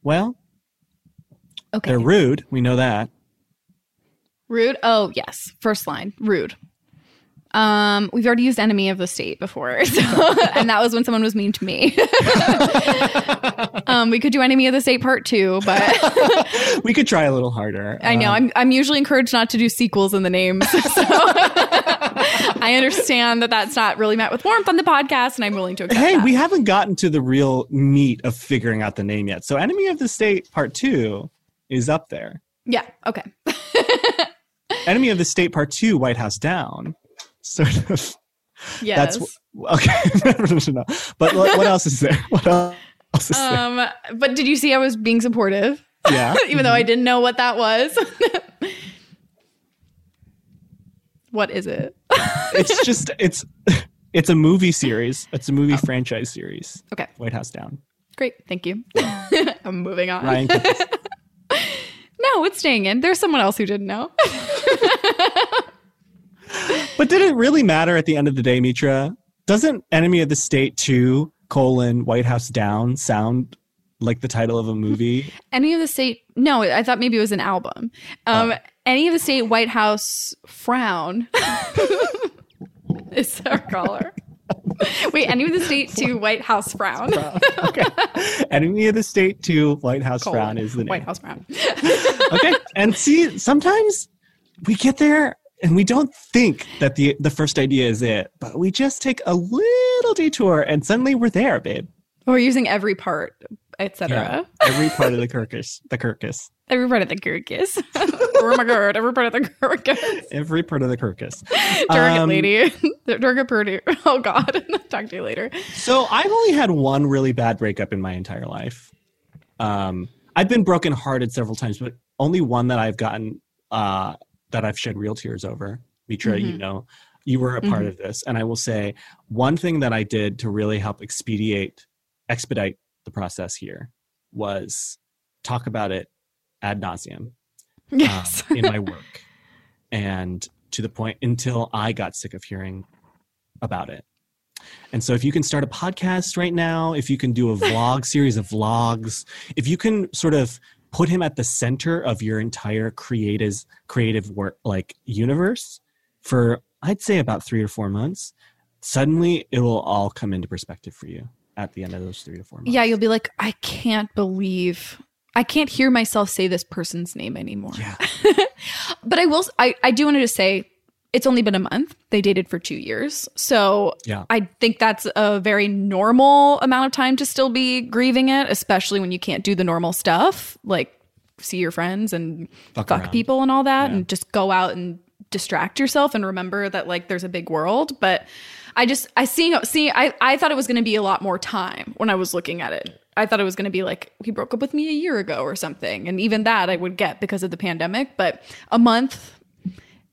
Well, Okay. they're rude. We know that. Rude. Oh, yes. First line. Rude. Um, we've already used enemy of the state before, so, and that was when someone was mean to me. um, we could do enemy of the state part two, but we could try a little harder. I know Um, I'm I'm usually encouraged not to do sequels in the names. So I understand that that's not really met with warmth on the podcast, and I'm willing to accept Hey, that. we haven't gotten to the real meat of figuring out the name yet. So, Enemy of the State Part Two is up there. yeah. Okay. Enemy of the State Part Two, White House Down. Sort of. Yes. That's okay. no. But what, what else is there? What else is there? um, but did you see I was being supportive, Yeah. even though I didn't know what that was? what is it? it's just it's it's a movie series. It's a movie franchise series. Okay. White House Down. Great. Thank you. I'm moving on. Ryan. No, it's staying in. There's someone else who didn't know. but did it really matter at the end of the day, Mitra? Doesn't Enemy of the State 2 colon White House Down sound like the title of a movie? Any of the state? No, I thought maybe it was an album. Um, Oh. Any of the state White House frown is our caller. Wait, any of the state to White House frown. okay. Enemy of the State to White House. Frown is the name. White House frown. okay. And see, sometimes we get there and we don't think that the the first idea is it, but we just take a little detour and suddenly we're there, babe. We're using every part, etc. Every part of the Kirkus. The Kirkus. Every part of the Kirkus. oh my god, every part of the Kirkus. Every part of the Kirkus. Durga Um, lady. Durga Purdue. Oh god. Talk to you later. So I've only had one really bad breakup in my entire life. Um, I've been brokenhearted several times, but only one that I've gotten uh, that I've shed real tears over. Mitra, you Mhm. know, you were a part Mhm. of this, and I will say one thing that I did to really help expedite, expedite the process here was talk about it ad nauseum um, Yes. in my work, and to the point until I got sick of hearing about it. And so, if you can start a podcast right now, if you can do a vlog series of vlogs, if you can sort of put him at the center of your entire creative creative work like universe for I'd say about three or four months, suddenly it will all come into perspective for you at the end of those three to four months. Yeah, you'll be like, I can't believe I can't hear myself say this person's name anymore. Yeah. But I will I, I do want to just say it's only been a month. They dated for two years. So Yeah. I think that's a very normal amount of time to still be grieving it, especially when you can't do the normal stuff like see your friends and Fuck fuck, people and all that Yeah. and just go out and distract yourself and remember that like there's a big world. But I just I see see I, I thought it was gonna be a lot more time when I was looking at it. I thought it was gonna be like he broke up with me a year ago or something. And even that I would get because of the pandemic. But a month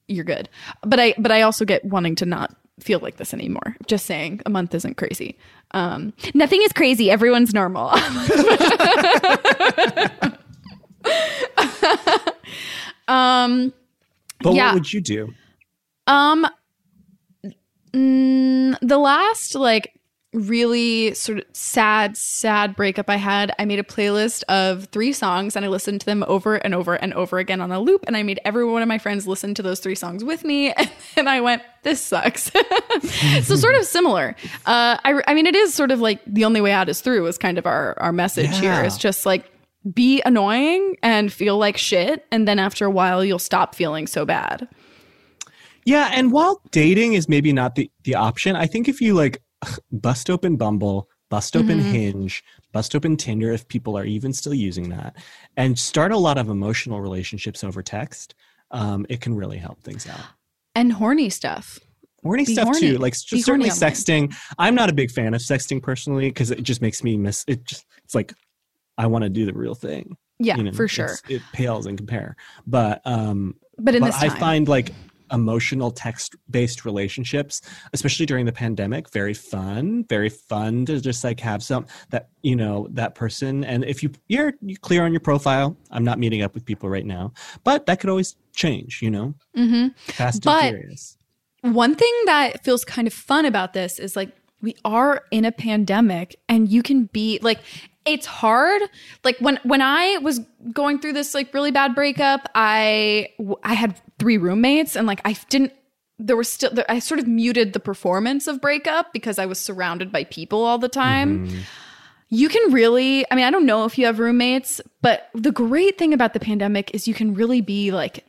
you're good. But I but I also get wanting to not feel like this anymore. Just saying, a month isn't crazy. Um, nothing is crazy. Everyone's normal. um, But Yeah. what would you do? um, mm, the last like really sort of sad, sad breakup I had, I made a playlist of three songs and I listened to them over and over and over again on a loop. And I made every one of my friends listen to those three songs with me. And I went, this sucks. so sort of similar. Uh, I, I mean, it is sort of like the only way out is through is kind of our, our message here. It's just like, be annoying and feel like shit. And then after a while, you'll stop feeling so bad. Yeah, and while dating is maybe not the, the option, I think if you like bust open Bumble, bust open Mhm. Hinge, bust open Tinder, if people are even still using that, and start a lot of emotional relationships over text, um, it can really help things out. And horny stuff. Horny Be stuff horny. too, like Be certainly online. sexting. I'm not a big fan of sexting personally because it just makes me miss it. Just it's like I want to do the real thing. Yeah, you know, for sure. It pales in compare, but um, But in but this I find like emotional text based relationships, especially during the pandemic, very fun. Very fun to just like have some that you know that person. And if you you're you clear on your profile, I'm not meeting up with people right now, but that could always change. You know, Mm-hmm. fast But- and furious. one thing that feels kind of fun about this is like we are in a pandemic and you can be like it's hard. Like when when i was going through this like really bad breakup i i had three roommates and like i didn't there was still i sort of muted the performance of breakup because i was surrounded by people all the time. Mhm. you can really i mean i don't know if you have roommates but the great thing about the pandemic is you can really be like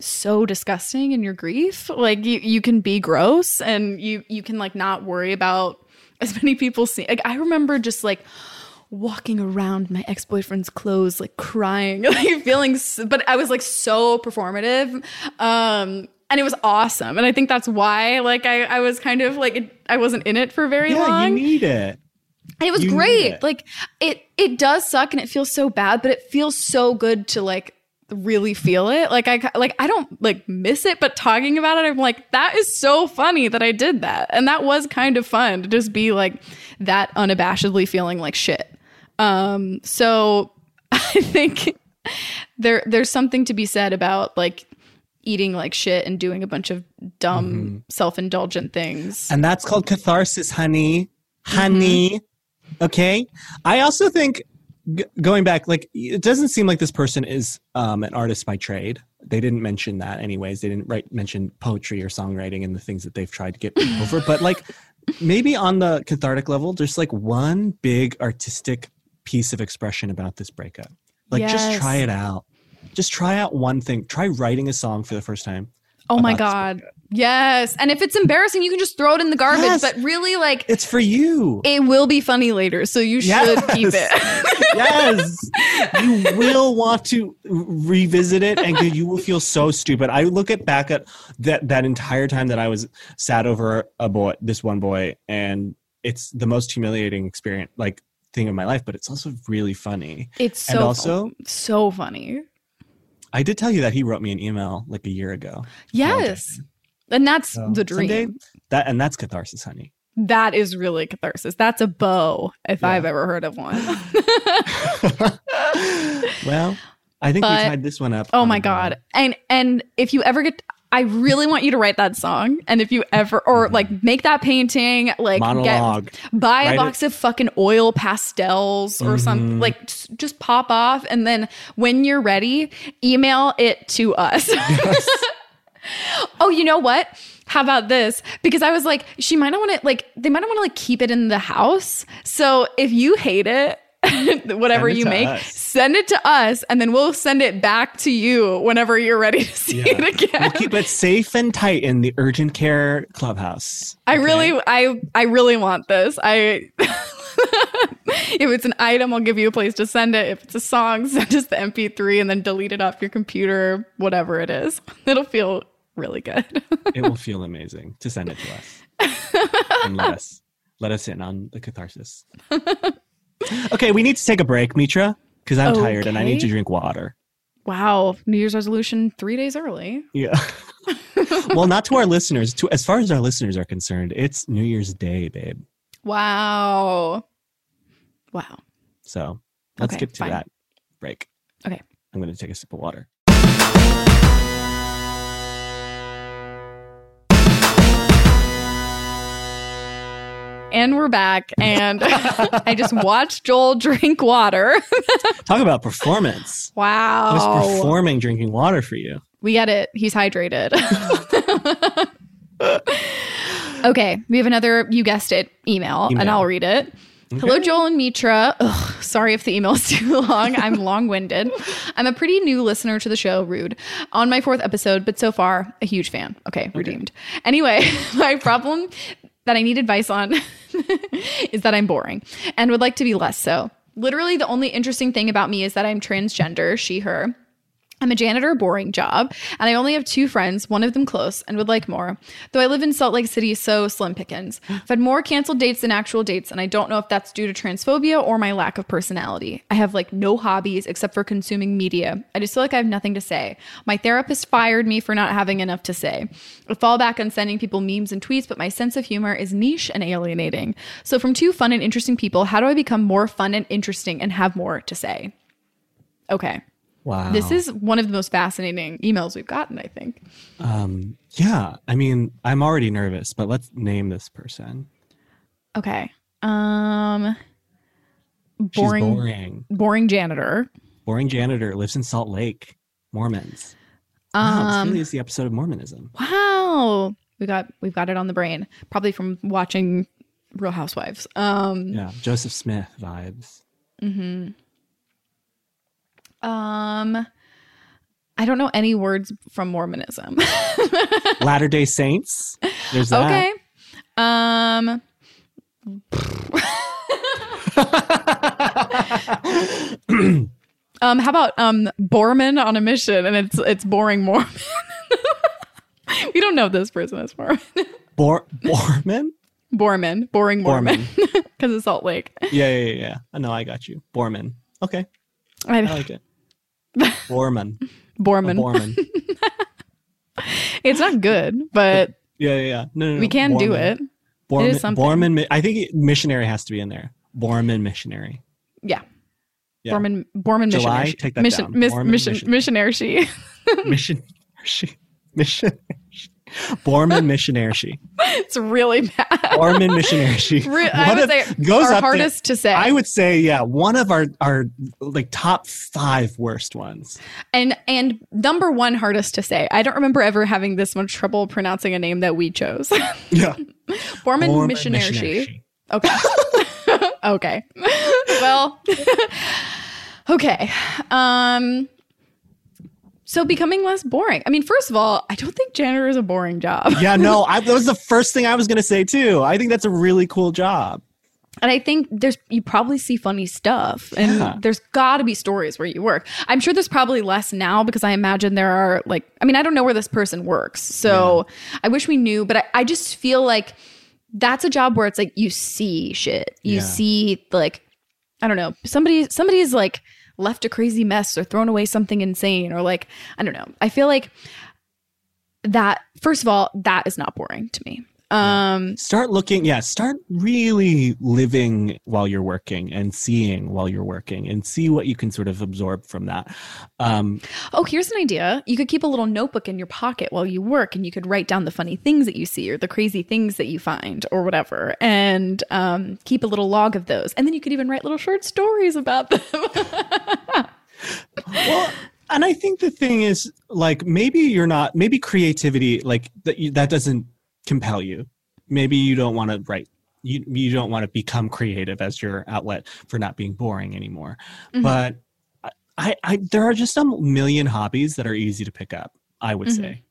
so disgusting in your grief. Like you you can be gross and you you can like not worry about as many people see like i remember just like walking around my ex-boyfriend's clothes like crying like feeling s- but i was like so performative um and it was awesome and i think that's why like i i was kind of like it, i wasn't in it for very Yeah, long you need it. and it was You great. it. Like it it does suck and it feels so bad, but it feels so good to like really feel it. Like I like I don't like miss it, but talking about it I'm like that is so funny that I did that. And that was kind of fun to just be like that unabashedly feeling like shit. Um so I think there there's something to be said about like eating like shit and doing a bunch of dumb Mm-hmm. self-indulgent things. And that's called catharsis, honey. Honey. Okay. I also think g- going back, like, it doesn't seem like this person is um, an artist by trade. They didn't mention that, anyways. They didn't write mention poetry or songwriting and the things that they've tried to get over. But like, maybe on the cathartic level, there's like one big artistic piece of expression about this breakup. Like, just try it out. Just try out one thing. Try writing a song for the first time. Oh my god. Yes. And if it's embarrassing, you can just throw it in the garbage, Yes. but really like It's for you. it will be funny later, so you should Yes. keep it. yes you will want to revisit it and you will feel so stupid i look at back at that that entire time that i was sad over a boy this one boy and it's the most humiliating experience like thing of my life but it's also really funny it's so and also so funny. i did tell you that he wrote me an email like a year ago Yes. And that's So the dream. someday- that and that's catharsis honey That is really catharsis. That's a bow, if Yeah. I've ever heard of one. well i think But- we tied this one up oh my god. And and if you ever get I really want you to write that song. And if you ever or like make that painting, like get Mm-hmm. monologue buy Write a box of fucking oil pastels or something Mhm. like just pop off and then when you're ready email it to us oh you know what how about this? Because I was like, she might not want to like they might not want to like keep it in the house. So if you hate it, whatever you make, us. send it to us, and then we'll send it back to you whenever you're ready to see Yeah. it again. We'll keep it safe and tight in the urgent care clubhouse. I okay? really, I, I really want this. I, if it's an item, I'll give you a place to send it. If it's a song, send us the MP3 and then delete it off your computer. Whatever it is, it'll feel really good. it will feel amazing to send it to us and let us let us in on the catharsis. Okay, we need to take a break, Mitra, because I'm tired and I need to drink water. wow, New Year's resolution three days early. Yeah. well, not to our listeners. To as far as our listeners are concerned, it's New Year's Day, babe. Wow, wow. So let's Okay, get to fine. that break. Okay. I'm going to take a sip of water. And we're back, and I just watched Joel drink water. Talk about performance. Wow. I was performing drinking water for you. We get it. He's hydrated. okay, we have another, you guessed it, email, and I'll read it. Hello, Joel and Mitra. Ugh, sorry if the email is too long. I'm long winded. I'm a pretty new listener to the show, rude, on my fourth episode, but so far, a huge fan. Okay, redeemed. Anyway, my problem that I need advice on is that I'm boring and would like to be less so. Literally, the only interesting thing about me is that I'm transgender, she, her. I'm a janitor, boring job, and I only have two friends, one of them close, and would like more. Though I live in Salt Lake City, so slim pickings. I've had more canceled dates than actual dates, and I don't know if that's due to transphobia or my lack of personality. I have like no hobbies except for consuming media. I just feel like I have nothing to say. My therapist fired me for not having enough to say. I fall back on sending people memes and tweets, but my sense of humor is niche and alienating. So, from two fun and interesting people, how do I become more fun and interesting and have more to say? Okay. Wow. This is one of the most fascinating emails we've gotten, I think. um yeah, I mean, I'm already nervous, but let's name this person. Okay. Um She's boring boring. boring janitor. Boring janitor lives in Salt Lake. Mormons. wow, this Um really is the episode of Mormonism. wow. We got we've got it on the brain. Probably from watching Real Housewives. Um Yeah, Joseph Smith vibes. Um I don't know any words from Mormonism. Latter Day Saints. There's that. okay. Um Um, how about um Borman on a mission and it's it's boring Mormon. we don't know this person is Mormon. Bor- Borman? Borman, boring Mormon, because it's Salt Lake. Yeah, yeah, yeah, yeah. I know, I got you. Borman. Okay, I, I like it. Borman. Borman. Borman. It's not good, but Yeah, yeah, yeah. No, no, no. we can do it. Borman, is something. Borman. I think missionary has to be in there. Borman missionary. Yeah. Yeah. Borman, Borman July, missionary. take that mission, down. miss- Borman mission, mission- missionary. She. Mission. Mission. Borman missionary. It's really bad. Borman missionary. Re- I would of- say goes our up there- hardest to say. I would say, yeah, one of our our like top five worst ones. and and number one hardest to say. I don't remember ever having this much trouble pronouncing a name that we chose. Yeah. Borman, Borman. Okay. okay. well. okay. Um. So becoming less boring. I mean, first of all, I don't think janitor is a boring job. Yeah, no, I, that was the first thing I was going to say too. I think that's a really cool job. And I think there's you probably see funny stuff, and Yeah. there's got to be stories where you work. I'm sure there's probably less now because I imagine there are like I mean I don't know where this person works, so I wish we knew. But I, I just feel like that's a job where it's like you see shit, you Yeah. see like I don't know somebody somebody's like left a crazy mess or thrown away something insane or like I don't know. I feel like that first of all that is not boring to me. Um Start looking, yeah, start really living while you're working and seeing while you're working and see what you can sort of absorb from that. Um, Oh, here's an idea. You could keep a little notebook in your pocket while you work, and you could write down the funny things that you see or the crazy things that you find or whatever, and um, keep a little log of those. And then you could even write little short stories about them. well, and I think the thing is, like, maybe you're not, maybe creativity, like, that, that doesn't compel you. Maybe you don't want to write. You you don't want to become creative as your outlet for not being boring anymore. Mhm. But I, I there are just a million hobbies that are easy to pick up. I would Mhm. say.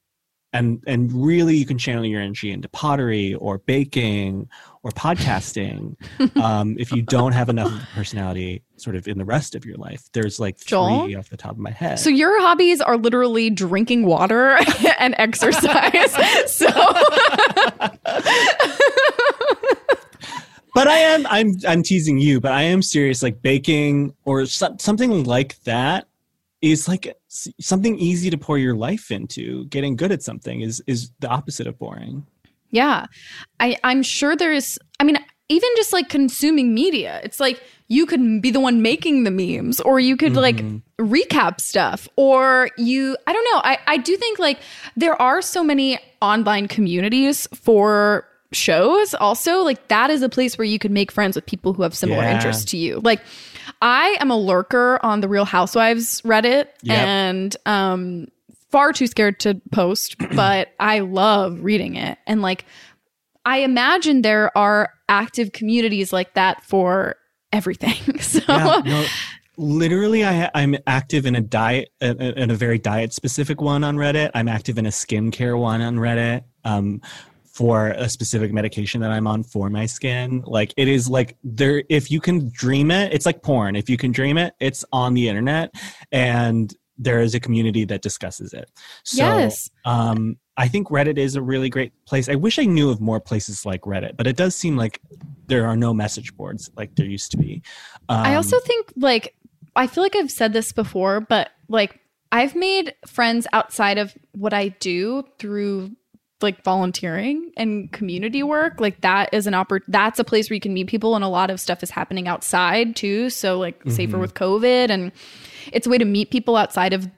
And and really you can channel your energy into pottery or baking or podcasting. um, if you don't have enough personality sort of in the rest of your life. There's like Joel? three off the top of my head. So your hobbies are literally drinking water and exercise. so but I am I'm I'm teasing you, but I am serious. Like baking or so, something like that is like something easy to pour your life into. Getting good at something is is the opposite of boring. yeah, I I'm sure there is. I mean, even just like consuming media, it's like you could be the one making the memes, or you could like Mhm. recap stuff, or you. I don't know. I I do think like there are so many online communities for shows also like that is a place where you could make friends with people who have similar Yeah. interests to you like i am a lurker on the real housewives reddit Yep. and um far too scared to post but i love reading it and like i imagine there are active communities like that for everything so Yeah, no, literally, I I'm active in a diet in a- very diet specific one on Reddit. I'm active in a skincare one on Reddit. Um, for a specific medication that I'm on for my skin. Like it is like there if you can dream it, it's like porn. If you can dream it, it's on the internet and there is a community that discusses it. So yes um I think Reddit is a really great place. I wish I knew of more places like Reddit, but it does seem like there are no message boards like there used to be. Um, I also think like I feel like I've said this before, but like I've made friends outside of what I do through like volunteering and community work. Like that is an oppor- that's a place where you can meet people and a lot of stuff is happening outside too. So like safer Mhm. with COVID and it's a way to meet people outside of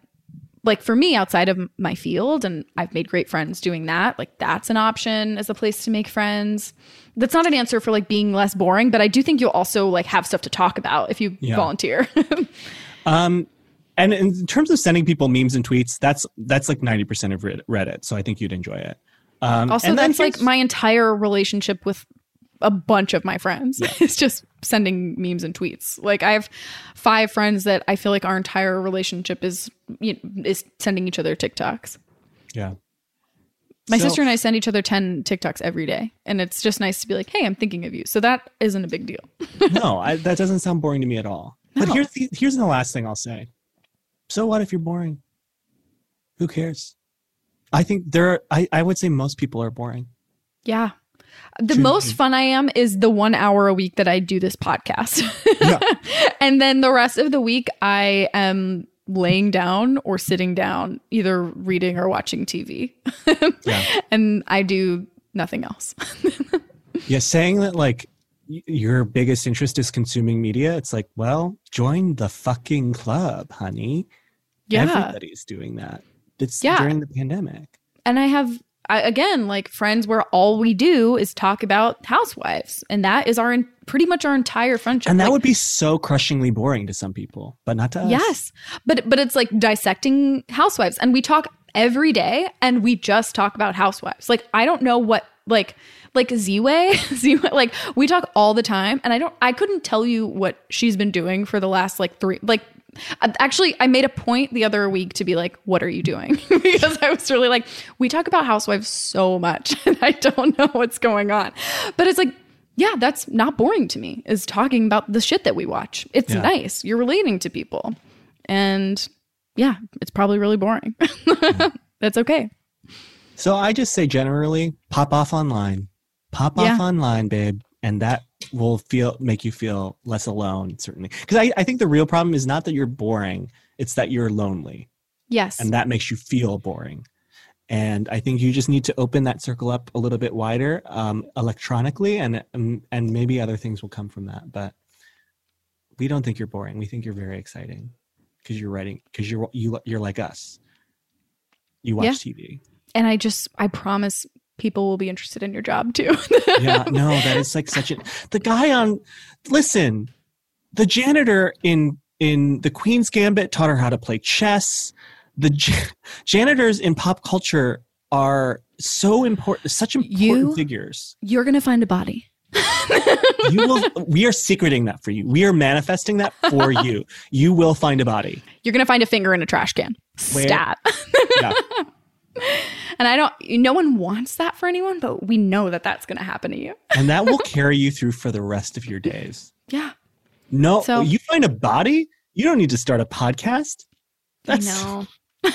like for me outside of my field and I've made great friends doing that. Like that's an option as a place to make friends. That's not an answer for like being less boring, but I do think you'll also like have stuff to talk about if you Yeah. volunteer. Um, and in terms of sending people memes and tweets, that's that's like ninety percent of Reddit. So I think you'd enjoy it. Um, also, and that's like my entire relationship with a bunch of my friends. it's just sending memes and tweets. Like I have five friends that I feel like our entire relationship is you know, is sending each other TikToks. yeah. My So- sister and I send each other 10 TikToks every day. And it's just nice to be like, hey, I'm thinking of you. So that isn't a big deal. no, I, that doesn't sound boring to me at all. But here's the, here's the last thing I'll say. So what if you're boring? Who cares? I think there are. I, I would say most people are boring. Yeah. The Truly. most fun I am is the one hour a week that I do this podcast. Yeah. and then the rest of the week, I am laying down or sitting down, either reading or watching TV. Yeah. And I do nothing else. Yeah, saying that like your biggest interest is consuming media, it's like, well, join the fucking club, honey. Yeah. Everybody's doing that. It's Yeah. during the pandemic. and I have I, again like friends where all we do is talk about housewives, and that is our pretty much our entire friendship. And that Like, would be so crushingly boring to some people, but not to us. yes, but but it's like dissecting housewives, and we talk every day, and we just talk about housewives. Like I don't know what like like Z-Way, Z-Way, like we talk all the time, and I don't I couldn't tell you what she's been doing for the last like three like. Uh, Actually, I made a point the other week to be like, "What are you doing?" because I was really like, "We talk about housewives so much, and I don't know what's going on." But it's like, yeah, that's not boring to me. Is talking about the shit that we watch. It's Yeah. nice. You're relating to people, and yeah, it's probably really boring. that's okay. So I just say generally, pop off online. Pop off Yeah. online, babe. And that will feel make you feel less alone, certainly. Because I, I think the real problem is not that you're boring, it's that you're lonely. Yes. and that makes you feel boring. And I think you just need to open that circle up a little bit wider um, electronically, and um, and maybe other things will come from that. But we don't think you're boring. We think you're very exciting because you're writing because you're you you're like us. You watch Yeah. TV. and I just I promise people will be interested in your job too. Yeah, no, that is like such a the guy on. Listen, the janitor in in the Queen's Gambit taught her how to play chess. The janitors in pop culture are so important, such important You- figures. You're gonna find a body. You will. we are secreting that for you. We are manifesting that for you. You will find a body. You're gonna find a finger in a trash can. Where- Stat. Yeah. And I don't. No one wants that for anyone, but we know that that's gonna happen to you. and that will carry you through for the rest of your days. Yeah. No, So- you find a body. You don't need to start a podcast. That's. no.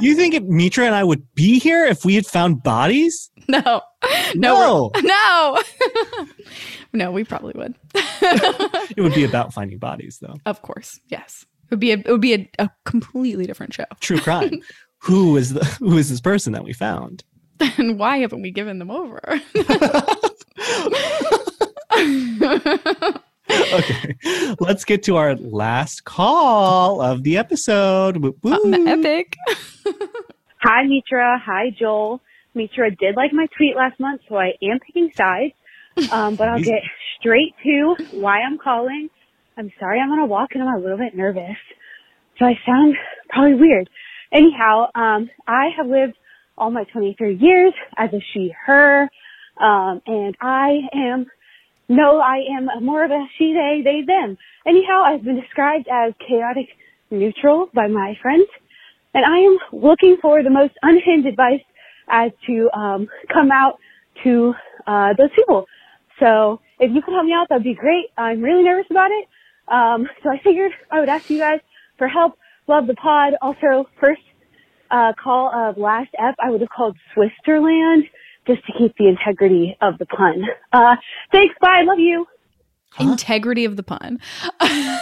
You think Mitra and I would be here if we had found bodies? No. No. No. No. no, we probably would. It would be about finding bodies, though. Of course. Yes. It would be a, it would be a, a completely different show. True crime. Who is the who is this person that we found? Then why haven't we given them over? okay, let's get to our last call of the episode. Woo, woo. Um, epic. Hi, Mitra. Hi, Joel. Mitra did like my tweet last month, so I am picking sides. Um, but I'll get straight to why I'm calling. I'm sorry I'm on a walk and I'm a little bit nervous. So I sound probably weird. Anyhow, um, I have lived all my 23 years as a she, her. Um, and I am, no, I am more of a she, they, they, them. Anyhow, I've been described as chaotic neutral by my friends and I am looking for the most unhinged advice as to um, come out to uh, those people. So if you could help me out, that'd be great. I'm really nervous about it. Um, so I figured I would ask you guys for help. Love the pod. Also, first uh, call of last ep, I would have called Switzerland just to keep the integrity of the pun. Uh, thanks. Bye. Love you. Huh? Integrity of the pun.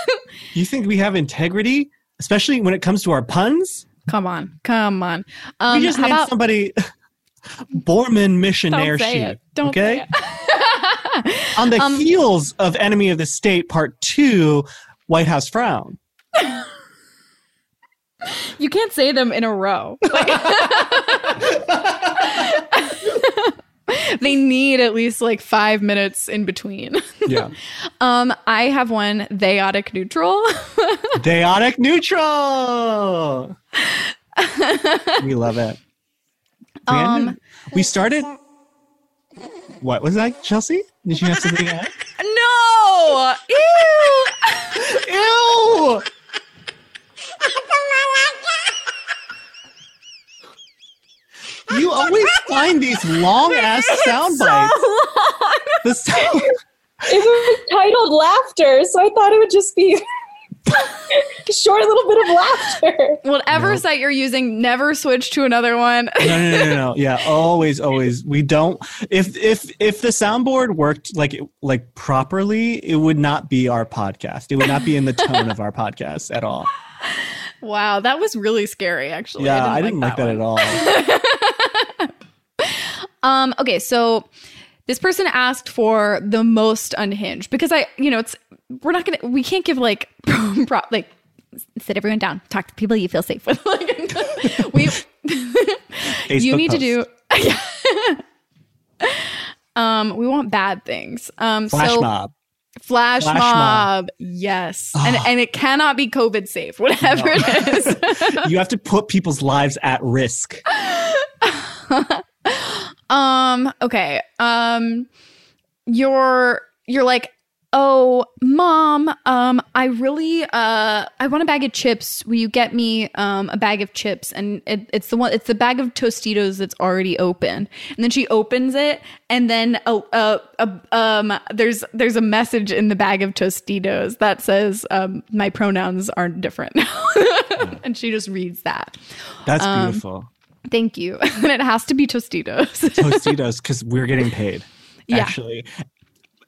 You think we have integrity, especially when it comes to our puns? come on. Come on. Um, we just how named about, somebody Borman missionaire don't say sheep. it. Don't okay, say it. on the Um, heels of Enemy of the State Part Two, White House Frown. You can't say them in a row. they need at least like five minutes in between. Yeah, Um, I have one theotic neutral. Deotic neutral. we love it. Brandon, Um, we started. What was that, Chelsea? Did you have something to add? no! Ew! Ew! You always find these long ass sound bites. The sound- It was titled laughter, so I thought it would just be a short little bit of laughter. Whatever No. site you're using, never switch to another one. no, no, no, no, no. Yeah, always, always. We don't. If if if the soundboard worked like like properly, it would not be our podcast. It would not be in the tone of our podcast at all. Wow, that was really scary, actually. Yeah, I didn't, like that, one. at all. Um, okay, so this person asked for the most unhinged because I, you know, it's we're not gonna we can't give like pro, like sit everyone down, talk to people you feel safe with. Like, we you Facebook need to post. do um we want bad things. Um flash so mob. Flash, Flash mob. mob. Yes. And and it cannot be COVID safe, whatever it is. You have to put people's lives at risk. Um, okay. Um you're you're like, "Oh, mom, um I really uh I want a bag of chips. Will you get me um a bag of chips?" And it, it's the one it's the bag of Tostitos that's already open. And then she opens it and then a, a, a um there's there's a message in the bag of Tostitos that says um my pronouns aren't different. and she just reads that. That's Um, beautiful. Thank you. and it has to be Tostitos. Tostitos, because we're getting paid. Yeah. Actually,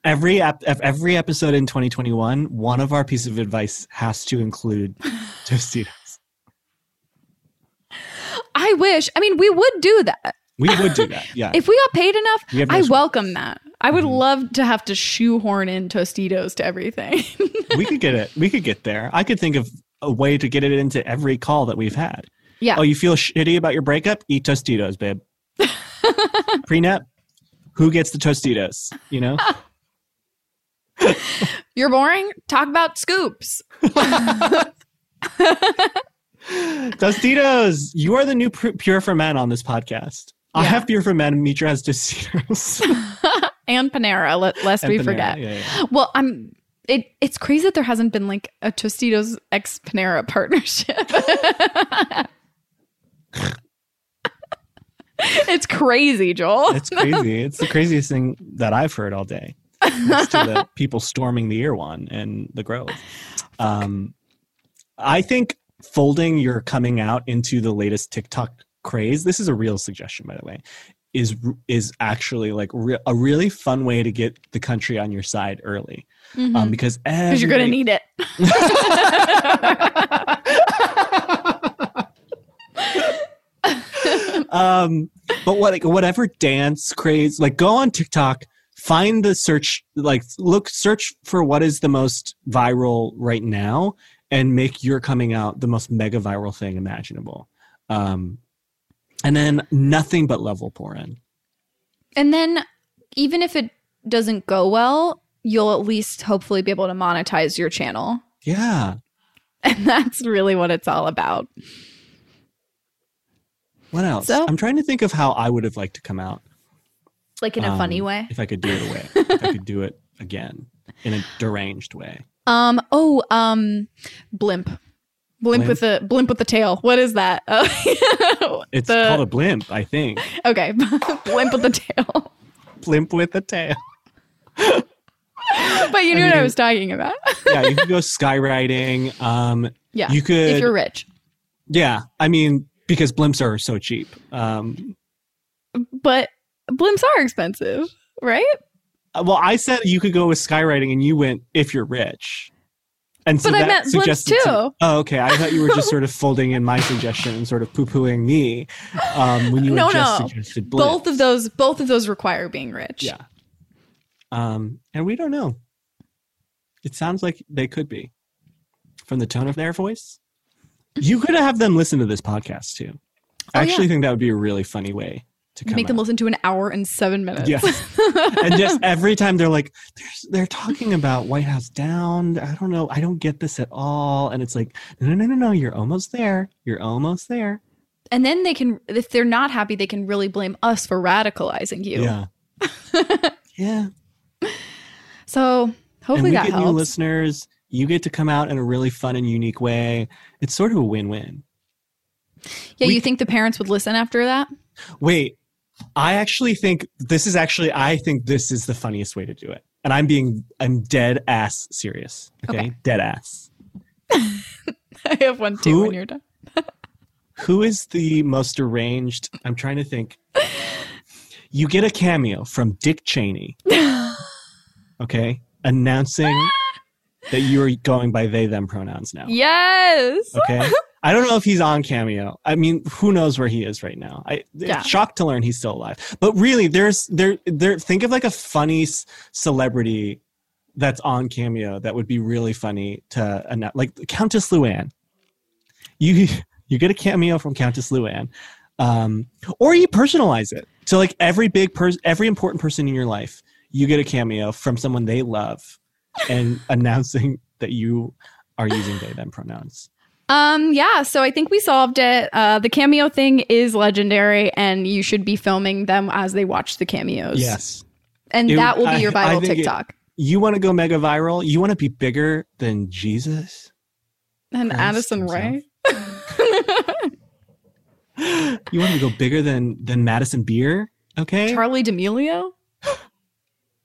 every ep- every episode in 2021, one of our pieces of advice has to include Tostitos. I wish. I mean, we would do that. We would do that. Yeah. If we got paid enough, We no I choice. welcome that. I would Mhm. love to have to shoehorn in Tostitos to everything. we could get it. We could get there. I could think of a way to get it into every call that we've had. yeah. Oh, you feel shitty about your breakup? Eat Tostitos, babe. Prenup? Who gets the Tostitos? You know? You're boring? Talk about scoops. Tostitos, you are the new Pure for Men on this podcast. I have beer for men. Mitra has Tostitos. and Panera, let, lest And we Panera. forget. Yeah, yeah. Well, I'm. It, it's crazy that there hasn't been like a Tostitos ex Panera partnership. it's crazy, Joel. It's crazy. it's the craziest thing that I've heard all day. Next to the people storming the one and the Grove. Um, I think folding your coming out into the latest TikTok craze. This is a real suggestion, by the way. Is is actually like re- a really fun way to get the country on your side early, um, because Because you're gonna need it. um but what whatever dance craze like go on tiktok find the search like look search for what is the most viral right now and make your coming out the most mega viral thing imaginable. Um and then nothing but level pour in. And then, even if it doesn't go well, you'll at least hopefully be able to monetize your channel. yeah. And that's really what it's all about. what else? So- i'm trying to think of how i would have liked to come out Like in a um, funny way. if i could do it away if i could do it again in a deranged way Um, oh, um, blimp. Blimp, Blimp? with the blimp with the tail. What is that? Uh, it's the- called a blimp i think okay, blimp with the tail. blimp with a tail but you knew what I was talking about. yeah, you could go skywriting. Um, yeah, you could. if you're rich. yeah, I mean, because blimps are so cheap. Um, But blimps are expensive, right? uh, well, I said you could go with skywriting, and you went if you're rich. And so But I that meant blimps suggested to- too. oh, okay. I thought you were just sort of folding in my suggestion and sort of poo-pooing me um, when you No, just no. suggested blimps. Both of those, both of those require being rich. Yeah. Um, and we don't know. It sounds like they could be from the tone of their voice. You could have them listen to this podcast too. I Oh, actually yeah. think that would be a really funny way to Make them out. listen to an hour and seven minutes. Yes. and just every time they're like, There's, they're talking about White House down. I don't know. I don't get this at all. And it's like, no, no, no, no, no. You're almost there. You're almost there. and then they can, if they're not happy, they can really blame us for radicalizing you. Yeah. yeah. So hopefully that get new listeners. You get to come out in a really fun and unique way. It's sort of a win-win. yeah, we- you think the parents would listen after that? Wait, I actually think this is actually I think this is the funniest way to do it. And I'm being I'm dead ass serious. Okay? Okay. Dead ass. I have one too Who- when you're done. Who is the most deranged? I'm trying to think. You get a cameo from Dick Cheney. Okay? Announcing that you're going by they them pronouns now. Yes. Okay. I don't know if he's on Cameo. I mean, who knows where he is right now? I Yeah. shocked to learn he's still alive. But really, there's there there. Think of like a funny celebrity that's on Cameo that would be really funny to announce, like Countess Luann. You you get a cameo from Countess Luann, um, or you personalize it. So like every big person, every important person in your life, you get a cameo from someone they love, and announcing that you are using they them pronouns. Um, yeah, so I think we solved it. Uh, the cameo thing is legendary, and you should be filming them as they watch the cameos. Yes. And It- that will be your I viral think it- TikTok. You want to go mega viral? You want to be bigger than Jesus? and Christ Addison himself. Rae. You want to go bigger than than Madison Beer? Okay. Charli D'Amelio.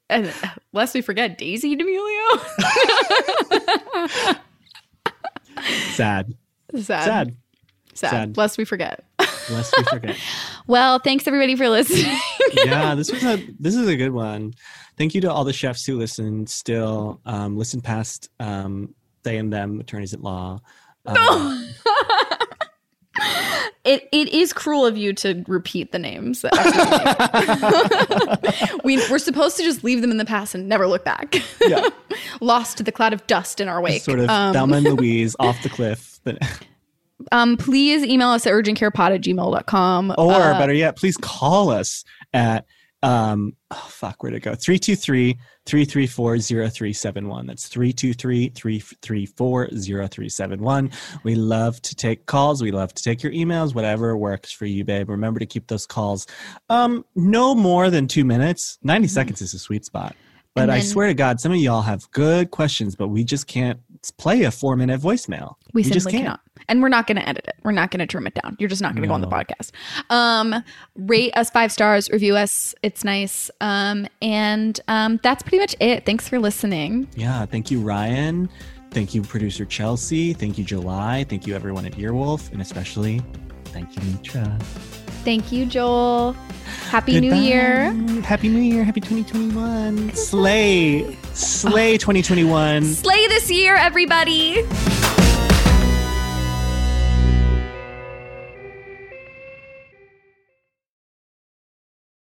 And uh, lest we forget Dixie D'Amelio. Sad. Sad. Sad. Sad. Sad. Lest we forget. Lest we forget. Well, thanks everybody for listening. yeah, this was a this is a good one. Thank you to all the chefs who listen still. Um, listen past um, they and them attorneys at law. Um, it it is cruel of you to repeat the names. we, we're supposed to just leave them in the past and never look back. yeah, Lost to the cloud of dust in our wake. sort of Um, Thelma and Louise off the cliff. Um, please email us at urgentcarepod at gmail.com. or Uh, better yet, please call us at Um, oh, fuck, where'd it go? 323 334 0371. That's 323 334 0371. We love to take calls. We love to take your emails, whatever works for you, babe. Remember to keep those calls um, no more than two minutes. 90 seconds is a sweet spot. But And I swear to God, some of y'all have good questions, but we just can't play a four minute voicemail. We, just simply can't. cannot. And we're not going to edit it. We're not going to trim it down. You're just not going to go on the podcast. Um, rate us five stars, review us. It's nice. Um, and um, that's pretty much it. Thanks for listening. Yeah, thank you, Ryan. Thank you, producer Chelsea. Thank you, July. Thank you, everyone at Earwolf, and especially thank you, Mitra. Thank you, Joel. Happy New Year. Happy New Year. Happy 2021. Slay. Slay 2021. Slay this year, everybody.